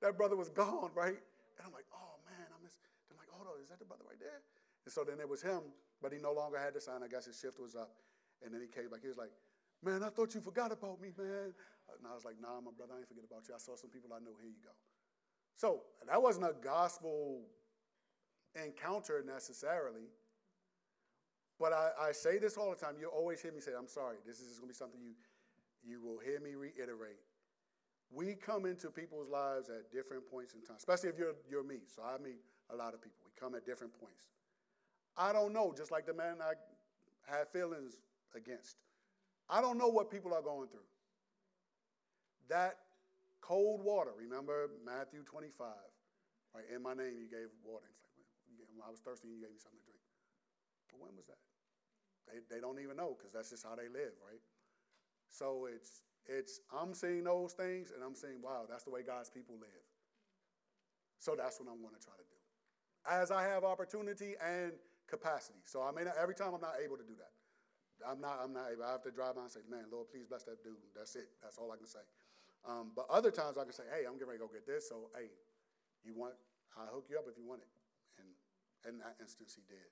S1: that brother was gone, right? And I'm like, oh man, I miss. I'm like, hold on, is that the brother right there? And so then it was him but he no longer had the sign. I guess his shift was up. And then he came back. He was like, Man, I thought you forgot about me, man. And I was like, Nah, my brother, I ain't forget about you. I saw some people I know. Here you go. So that wasn't a gospel encounter necessarily. But I, I say this all the time. You always hear me say, I'm sorry, this is going to be something you, you will hear me reiterate. We come into people's lives at different points in time, especially if you're, you're me. So I meet a lot of people. We come at different points. I don't know, just like the man I had feelings against. I don't know what people are going through. That cold water, remember Matthew 25, right? In my name, you gave water. It's like, I was thirsty, and you gave me something to drink. But when was that? They, they don't even know because that's just how they live, right? So it's, it's, I'm seeing those things and I'm saying, wow, that's the way God's people live. So that's what I'm going to try to do. As I have opportunity and capacity. So I may not, every time I'm not able to do that. I'm not, I'm not able. I have to drive by and say, man, Lord, please bless that dude. That's it. That's all I can say. Um, but other times I can say, hey, I'm getting ready to go get this. So, hey, you want, I'll hook you up if you want it. And in that instance, he did.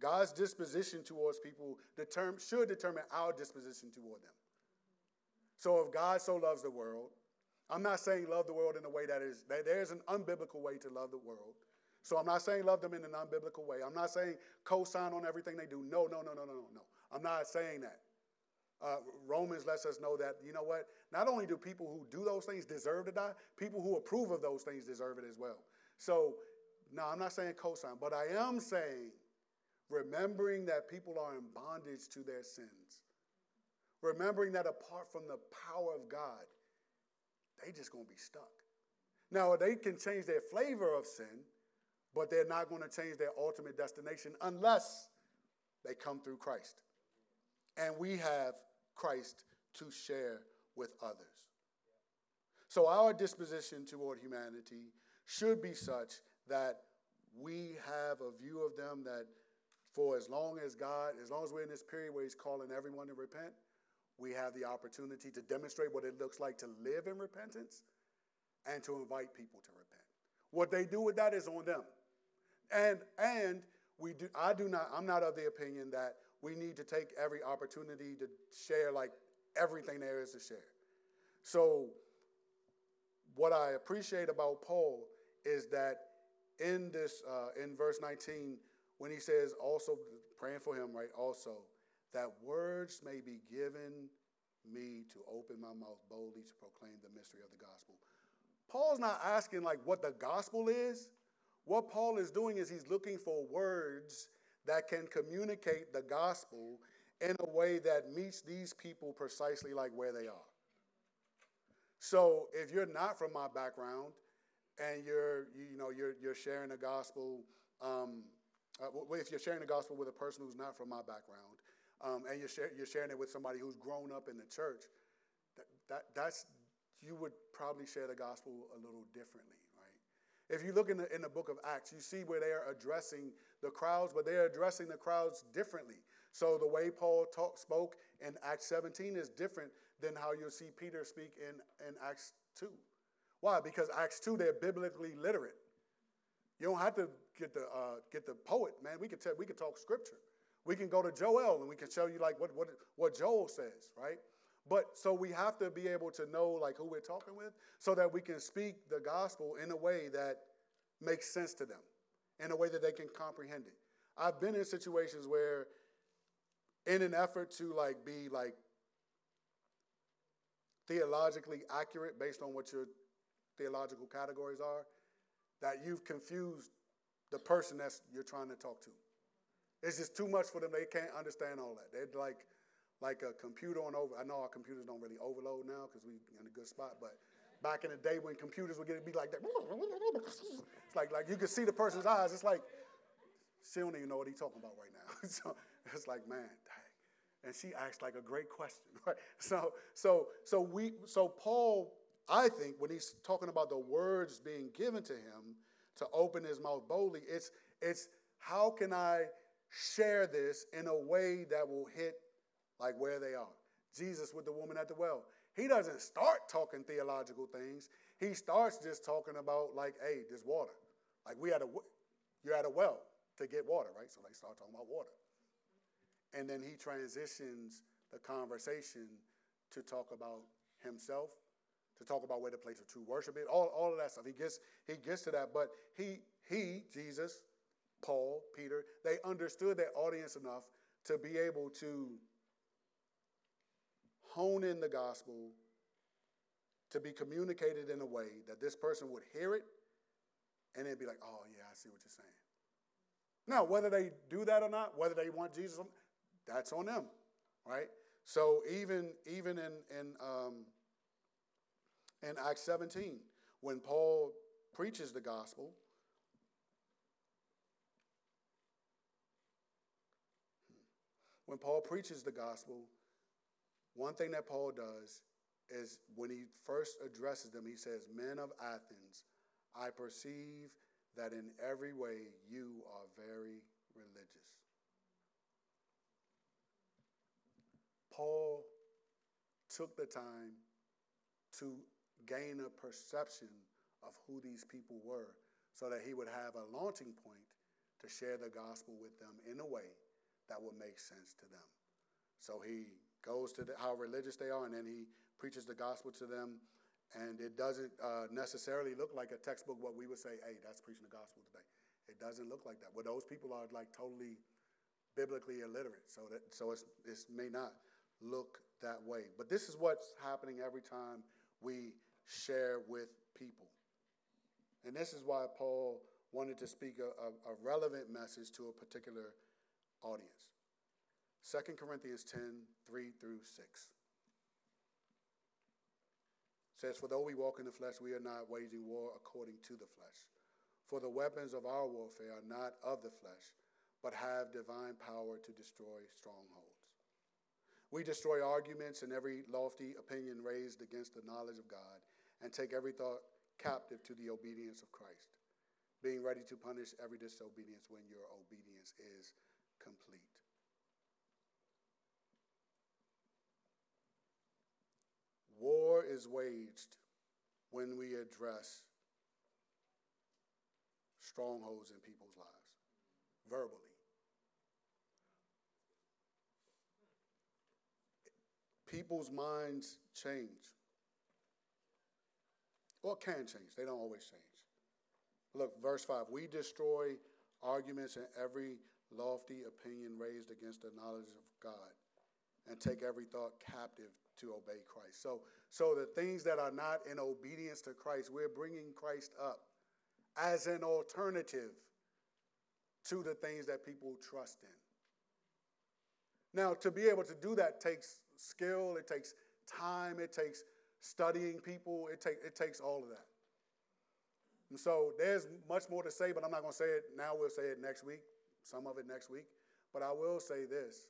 S1: God's disposition towards people determ- should determine our disposition toward them. So if God so loves the world, I'm not saying love the world in a way that is, that there's an unbiblical way to love the world. So I'm not saying love them in a non biblical way. I'm not saying co sign on everything they do. No, no, no, no, no, no. I'm not saying that. Uh, Romans lets us know that, you know what? Not only do people who do those things deserve to die, people who approve of those things deserve it as well. So, no, I'm not saying co sign, but I am saying remembering that people are in bondage to their sins. Remembering that apart from the power of God, they just going to be stuck. Now, they can change their flavor of sin, but they're not going to change their ultimate destination unless they come through Christ. And we have Christ to share with others. So, our disposition toward humanity should be such that we have a view of them that for as long as God, as long as we're in this period where He's calling everyone to repent, we have the opportunity to demonstrate what it looks like to live in repentance and to invite people to repent. What they do with that is on them. And and we do I do not I'm not of the opinion that we need to take every opportunity to share like everything there is to share. So what I appreciate about Paul is that in this uh, in verse 19 when he says also praying for him right also that words may be given me to open my mouth boldly to proclaim the mystery of the gospel. Paul's not asking like what the gospel is. What Paul is doing is he's looking for words that can communicate the gospel in a way that meets these people precisely like where they are. So if you're not from my background and you're you know you're you're sharing the gospel, um, uh, if you're sharing the gospel with a person who's not from my background, um, and you're, share, you're sharing it with somebody who's grown up in the church, that, that that's you would probably share the gospel a little differently. If you look in the, in the book of Acts, you see where they are addressing the crowds, but they're addressing the crowds differently. So the way Paul talk, spoke in Acts 17 is different than how you'll see Peter speak in, in Acts 2. Why? Because Acts 2, they're biblically literate. You don't have to get the, uh, get the poet, man. We could, tell, we could talk scripture. We can go to Joel and we can show you like what, what, what Joel says, right? But so we have to be able to know like who we're talking with so that we can speak the gospel in a way that makes sense to them, in a way that they can comprehend it. I've been in situations where in an effort to like be like theologically accurate based on what your theological categories are, that you've confused the person that you're trying to talk to. It's just too much for them. They can't understand all that. They're like, like a computer on over. I know our computers don't really overload now because we're in a good spot, but back in the day when computers would get to be like that, it's like like you could see the person's eyes. It's like she don't even know what he's talking about right now. <laughs> so it's like, man, dang. And she asked like a great question, <laughs> right? So so so we so Paul, I think when he's talking about the words being given to him to open his mouth boldly, it's it's how can I share this in a way that will hit like where they are. Jesus with the woman at the well. He doesn't start talking theological things. He starts just talking about like, hey, this water. Like we had a, you're at a well to get water, right? So they start talking about water. and then he transitions the conversation to talk about himself, to talk about where the place of true worship is, all, all of that stuff. He gets he gets to that, but he he Jesus, Paul, Peter, they understood their audience enough to be able to hone in the gospel to be communicated in a way that this person would hear it and they'd be like, oh, yeah, I see what you're saying. Now, whether they do that or not, whether they want Jesus, that's on them, right? So even even in in um, in Acts 17, when Paul preaches the gospel, when Paul preaches the gospel, one thing that Paul does is when he first addresses them, he says, Men of Athens, I perceive that in every way you are very religious. Paul took the time to gain a perception of who these people were so that he would have a launching point to share the gospel with them in a way that would make sense to them. So he goes to the, how religious they are and then he preaches the gospel to them. And it doesn't uh, necessarily look like a textbook what we would say hey that's preaching the gospel today. It doesn't look like that. Well those people are like totally biblically illiterate so that so it's, it may not look that way. But this is what's happening every time we share with people. And this is why paul wanted to speak a, a, a relevant message to a particular audience 2 corinthians 10 3 through 6 says, For though we walk in the flesh, we are not waging war according to the flesh. For the weapons of our warfare are not of the flesh, but have divine power to destroy strongholds. We destroy arguments and every lofty opinion raised against the knowledge of God, and take every thought captive to the obedience of Christ, being ready to punish every disobedience when your obedience is War is waged when we address strongholds in people's lives, verbally. People's minds change. Or can change. They don't always change. Look, verse 5 We destroy arguments and every lofty opinion raised against the knowledge of God and take every thought captive to obey Christ. So, so the things that are not in obedience to Christ, we're bringing Christ up as an alternative to the things that people trust in. Now, to be able to do that takes skill, it takes time, it takes studying people, it, take, it takes all of that. And so there's much more to say, but I'm not going to say it now. We'll say it next week, some of it next week. But I will say this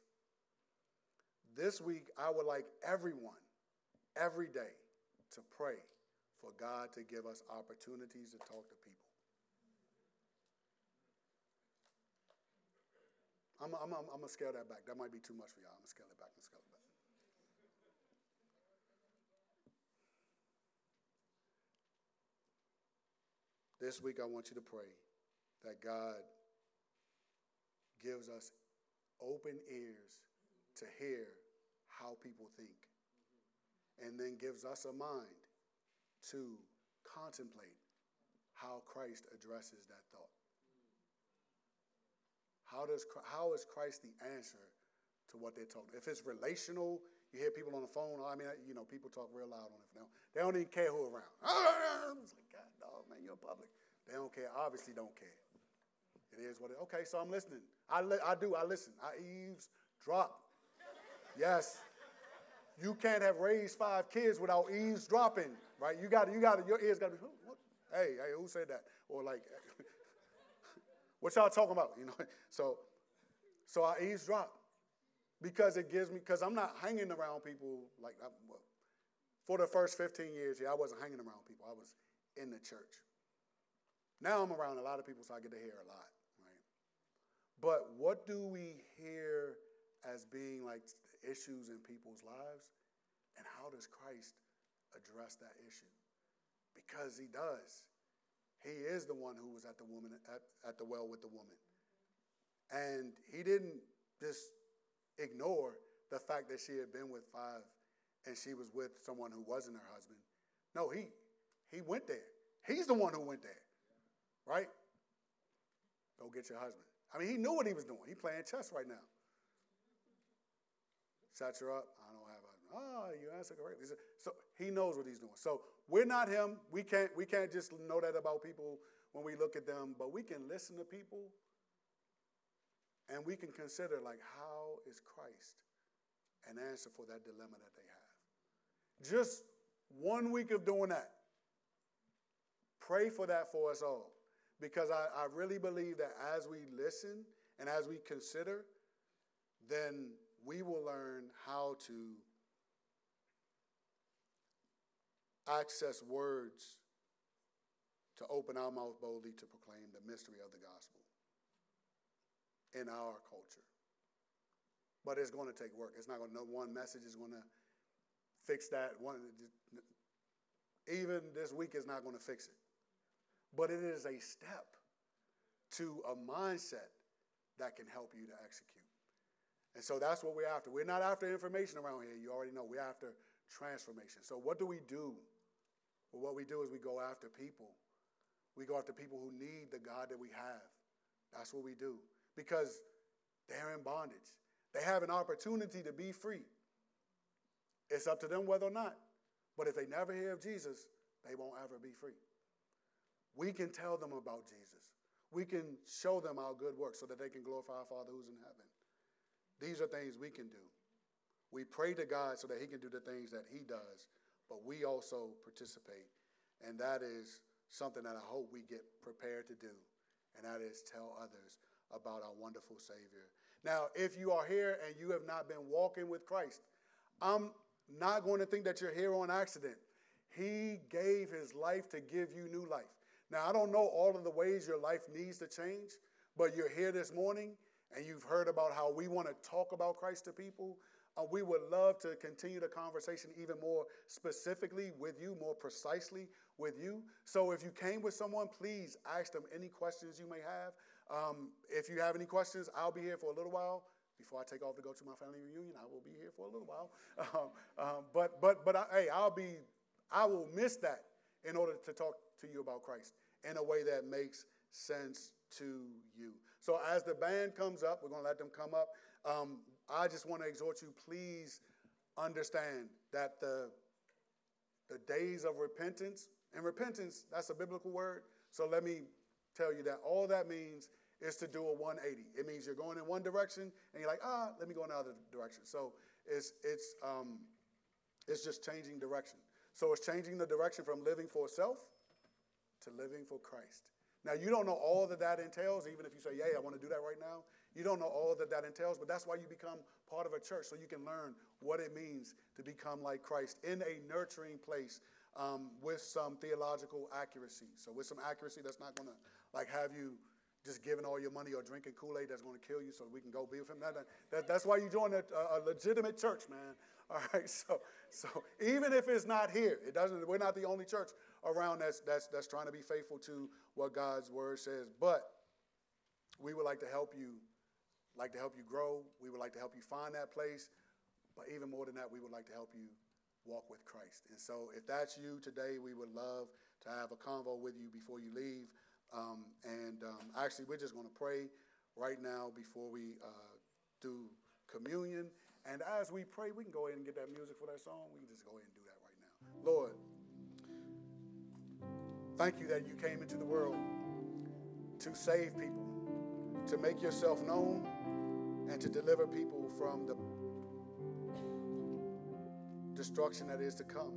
S1: this week, I would like everyone, every day, to pray for God to give us opportunities to talk to people. I'm, going to scale that back. That might be too much for y'all. I'm going to scale it back. I'm going to scale it back. This week, I want you to pray that God gives us open ears to hear how people think, and then gives us a mind to contemplate how Christ addresses that thought. How, does, how is Christ the answer to what they're talking? If it's relational, you hear people on the phone. I mean, you know, people talk real loud on it now. They don't even care who around. <laughs> It's like, God, dog, man, you're public. They don't care. Obviously, don't care. It is what it. Okay, so I'm listening. I, li- I do. I listen. I eavesdrop. Yes. You can't have raised five kids without eavesdropping, right? You got to, you got to, your ears got to be. Hey, hey, who said that? Or like, <laughs> what y'all talking about? You know. <laughs> So, so I eavesdrop because it gives me because I'm not hanging around people like well, for the first 15 years. Yeah, I wasn't hanging around people. I was in the church. Now I'm around a lot of people, so I get to hear a lot, right? But what do we hear as being like issues in people's lives? And how does Christ address that issue? Because he does. He is the one who was at the woman at, at the well with the woman. And he didn't just ignore the fact that she had been with five and she was with someone who wasn't her husband. No, he he went there. He's the one who went there. Right? Go get your husband. I mean, he knew what he was doing. He playing chess right now. Set her up. I don't have a. Oh, you answered correctly. So he knows what he's doing. So we're not him. We can't. We can't just know that about people when we look at them. But we can listen to people, and we can consider like, how is Christ an answer for that dilemma that they have? Just one week of doing that. Pray for that for us all. Because I, I really believe that as we listen and as we consider, then we will learn how to access words to open our mouth boldly to proclaim the mystery of the gospel in our culture. But it's going to take work. It's not going to, no one message is going to fix that. One, even this week is not going to fix it but it is a step to a mindset that can help you to execute. And so that's what we're after. We're not after information around here. You already know. We're after transformation. So what do we do? Well, what we do is we go after people. We go after people who need the God that we have. That's what we do. Because they're in bondage. They have an opportunity to be free. It's up to them whether or not. But if they never hear of Jesus, they won't ever be free. We can tell them about Jesus. We can show them our good works so that they can glorify our Father who's in heaven. These are things we can do. We pray to God so that He can do the things that He does, but we also participate. And that is something that I hope we get prepared to do, and that is tell others about our wonderful Savior. Now, if you are here and you have not been walking with Christ, I'm not going to think that you're here on accident. He gave His life to give you new life. Now, I don't know all of the ways your life needs to change, but you're here this morning and you've heard about how we want to talk about Christ to people. Uh, we would love to continue the conversation even more specifically with you, more precisely with you. So if you came with someone, please ask them any questions you may have. Um, if you have any questions, I'll be here for a little while. Before I take off to go to my family reunion, I will be here for a little while. <laughs> Um, um, but but but I, hey, I'll be I will miss that in order to talk to you about Christ in a way that makes sense to you. So, as the band comes up, we're going to let them come up. Um, I just want to exhort you, please understand that the, the days of repentance, and repentance, that's a biblical word. So, let me tell you that all that means is to do a 180. It means you're going in one direction and you're like, ah, let me go in the other direction. So, it's, it's, um, it's just changing direction. So, it's changing the direction from living for self to living for Christ. Now, you don't know all that that entails, even if you say, Yeah, I want to do that right now. You don't know all that that entails, but that's why you become part of a church so you can learn what it means to become like Christ in a nurturing place um, with some theological accuracy. So, with some accuracy that's not going to like have you just giving all your money or drinking Kool Aid that's going to kill you so we can go be with him. That, that, that's why you join a, a, legitimate church, man. <laughs> All right, so so even if it's not here, it doesn't. We're not the only church around that's, that's, that's trying to be faithful to what God's word says. But we would like to help you, like to help you grow. We would like to help you find that place. But even more than that, we would like to help you walk with Christ. And so if that's you today, we would love to have a convo with you before you leave. Um, and um, actually, we're just going to pray right now before we uh, do communion. And as we pray, we can go ahead and get that music for that song. We can just go ahead and do that right now. Lord, Thank you that you came into the world to save people, to make yourself known, and to deliver people from the destruction that is to come.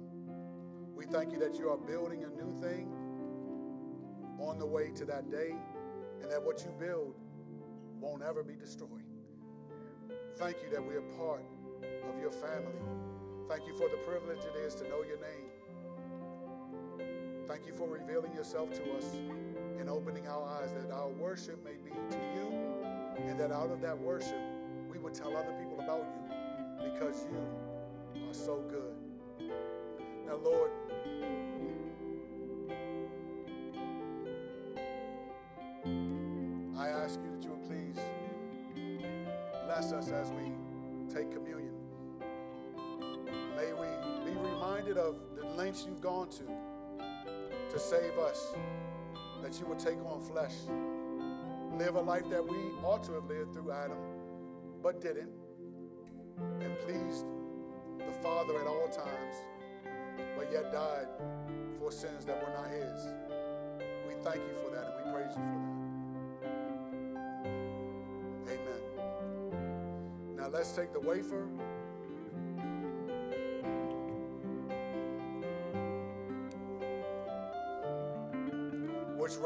S1: We thank you that you are building a new thing on the way to that day, and that what you build won't ever be destroyed. Thank you that we are part of your family. Thank you for the privilege it is to know your name. Thank you for revealing yourself to us and opening our eyes that our worship may be to you and that out of that worship we would tell other people about you because you are so good. Now, Lord, I ask you that you would please bless us as we
S2: take communion. May we be reminded of the lengths you've gone to to save us, that you would take on flesh, live a life that we ought to have lived through Adam, but didn't, and pleased the Father at all times, but yet died for sins that were not his. We thank you for that and we praise you for that. Amen. Now let's take the wafer.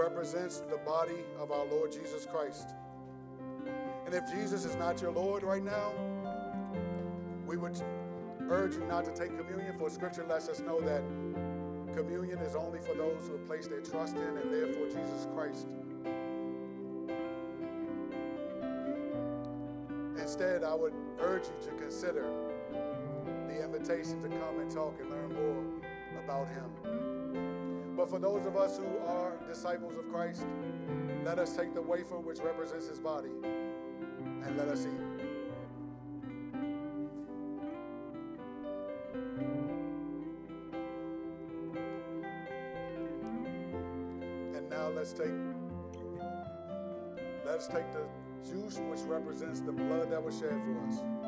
S2: Represents the body of our Lord Jesus Christ. And if Jesus is not your Lord right now, we would urge you not to take communion, for Scripture lets us know that communion is only for those who have placed their trust in and for Jesus Christ. Instead, I would urge you to consider the invitation to come and talk and learn more about Him. For those of us who are disciples of Christ, let us take the wafer which represents His body and let us eat. And now let's take let us take the juice which represents the blood that was shed for us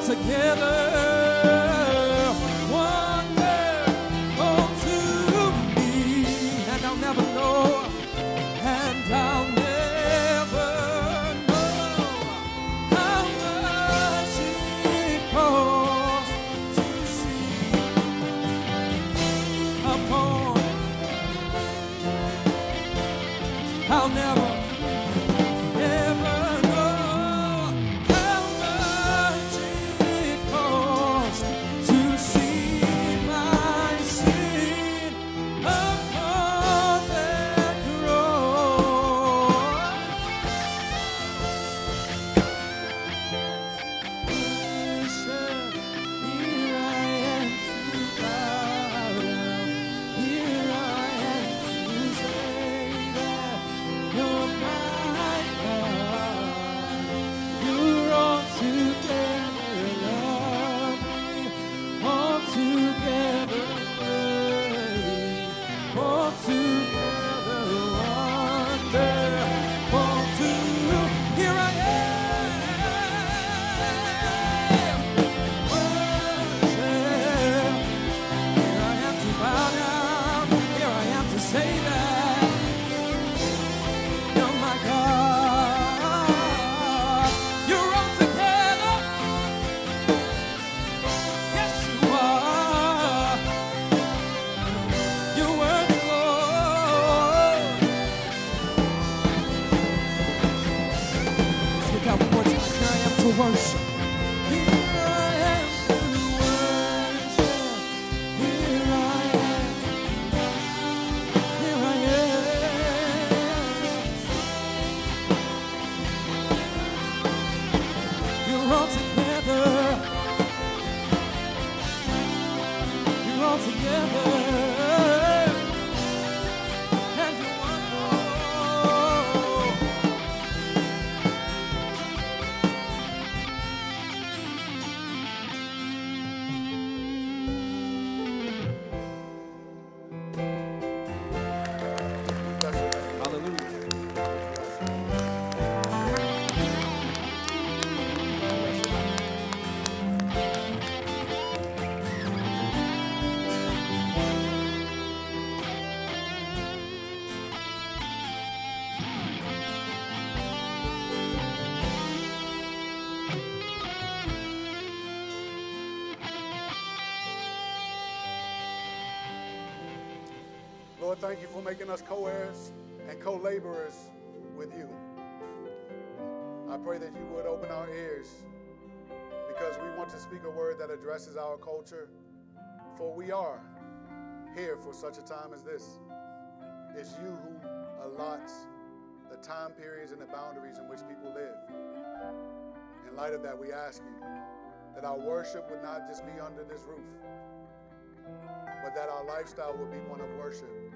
S2: together.
S1: Thank you for making us co heirs and co laborers with you. I pray that you would open our ears because we want to speak a word that addresses our culture, for we are here for such a time as this. It's you who allots the time periods and the boundaries in which people live. In light of that, we ask you that our worship would not just be under this roof, but that our lifestyle would be one of worship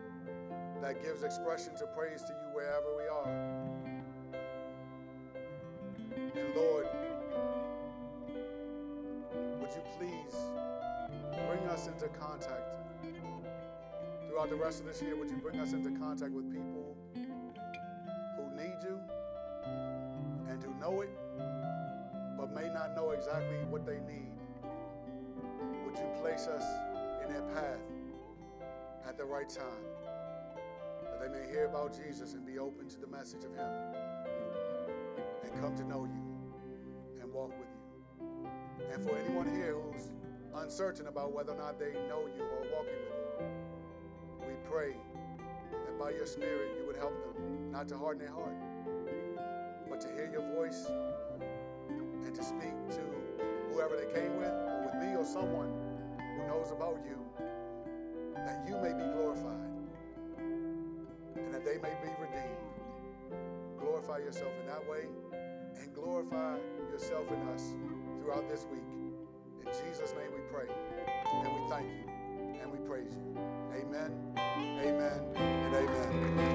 S1: that gives expression to praise to you wherever we are. And Lord, would you please bring us into contact throughout the rest of this year? Would you bring us into contact with people who need you and who know it, but may not know exactly what they need? Would you place us in their path at the right time? They may hear about Jesus and be open to the message of Him and come to know you and walk with you. And for anyone here who's uncertain about whether or not they know you or walking with you, we pray that by your Spirit you would help them not to harden their heart, but to hear your voice and to speak to whoever they came with, or with me or someone who knows about you, that you may be glorified they may be redeemed. Glorify yourself in that way and glorify yourself in us throughout this week. In Jesus' name we pray and we thank you and we praise you. Amen, amen, and amen.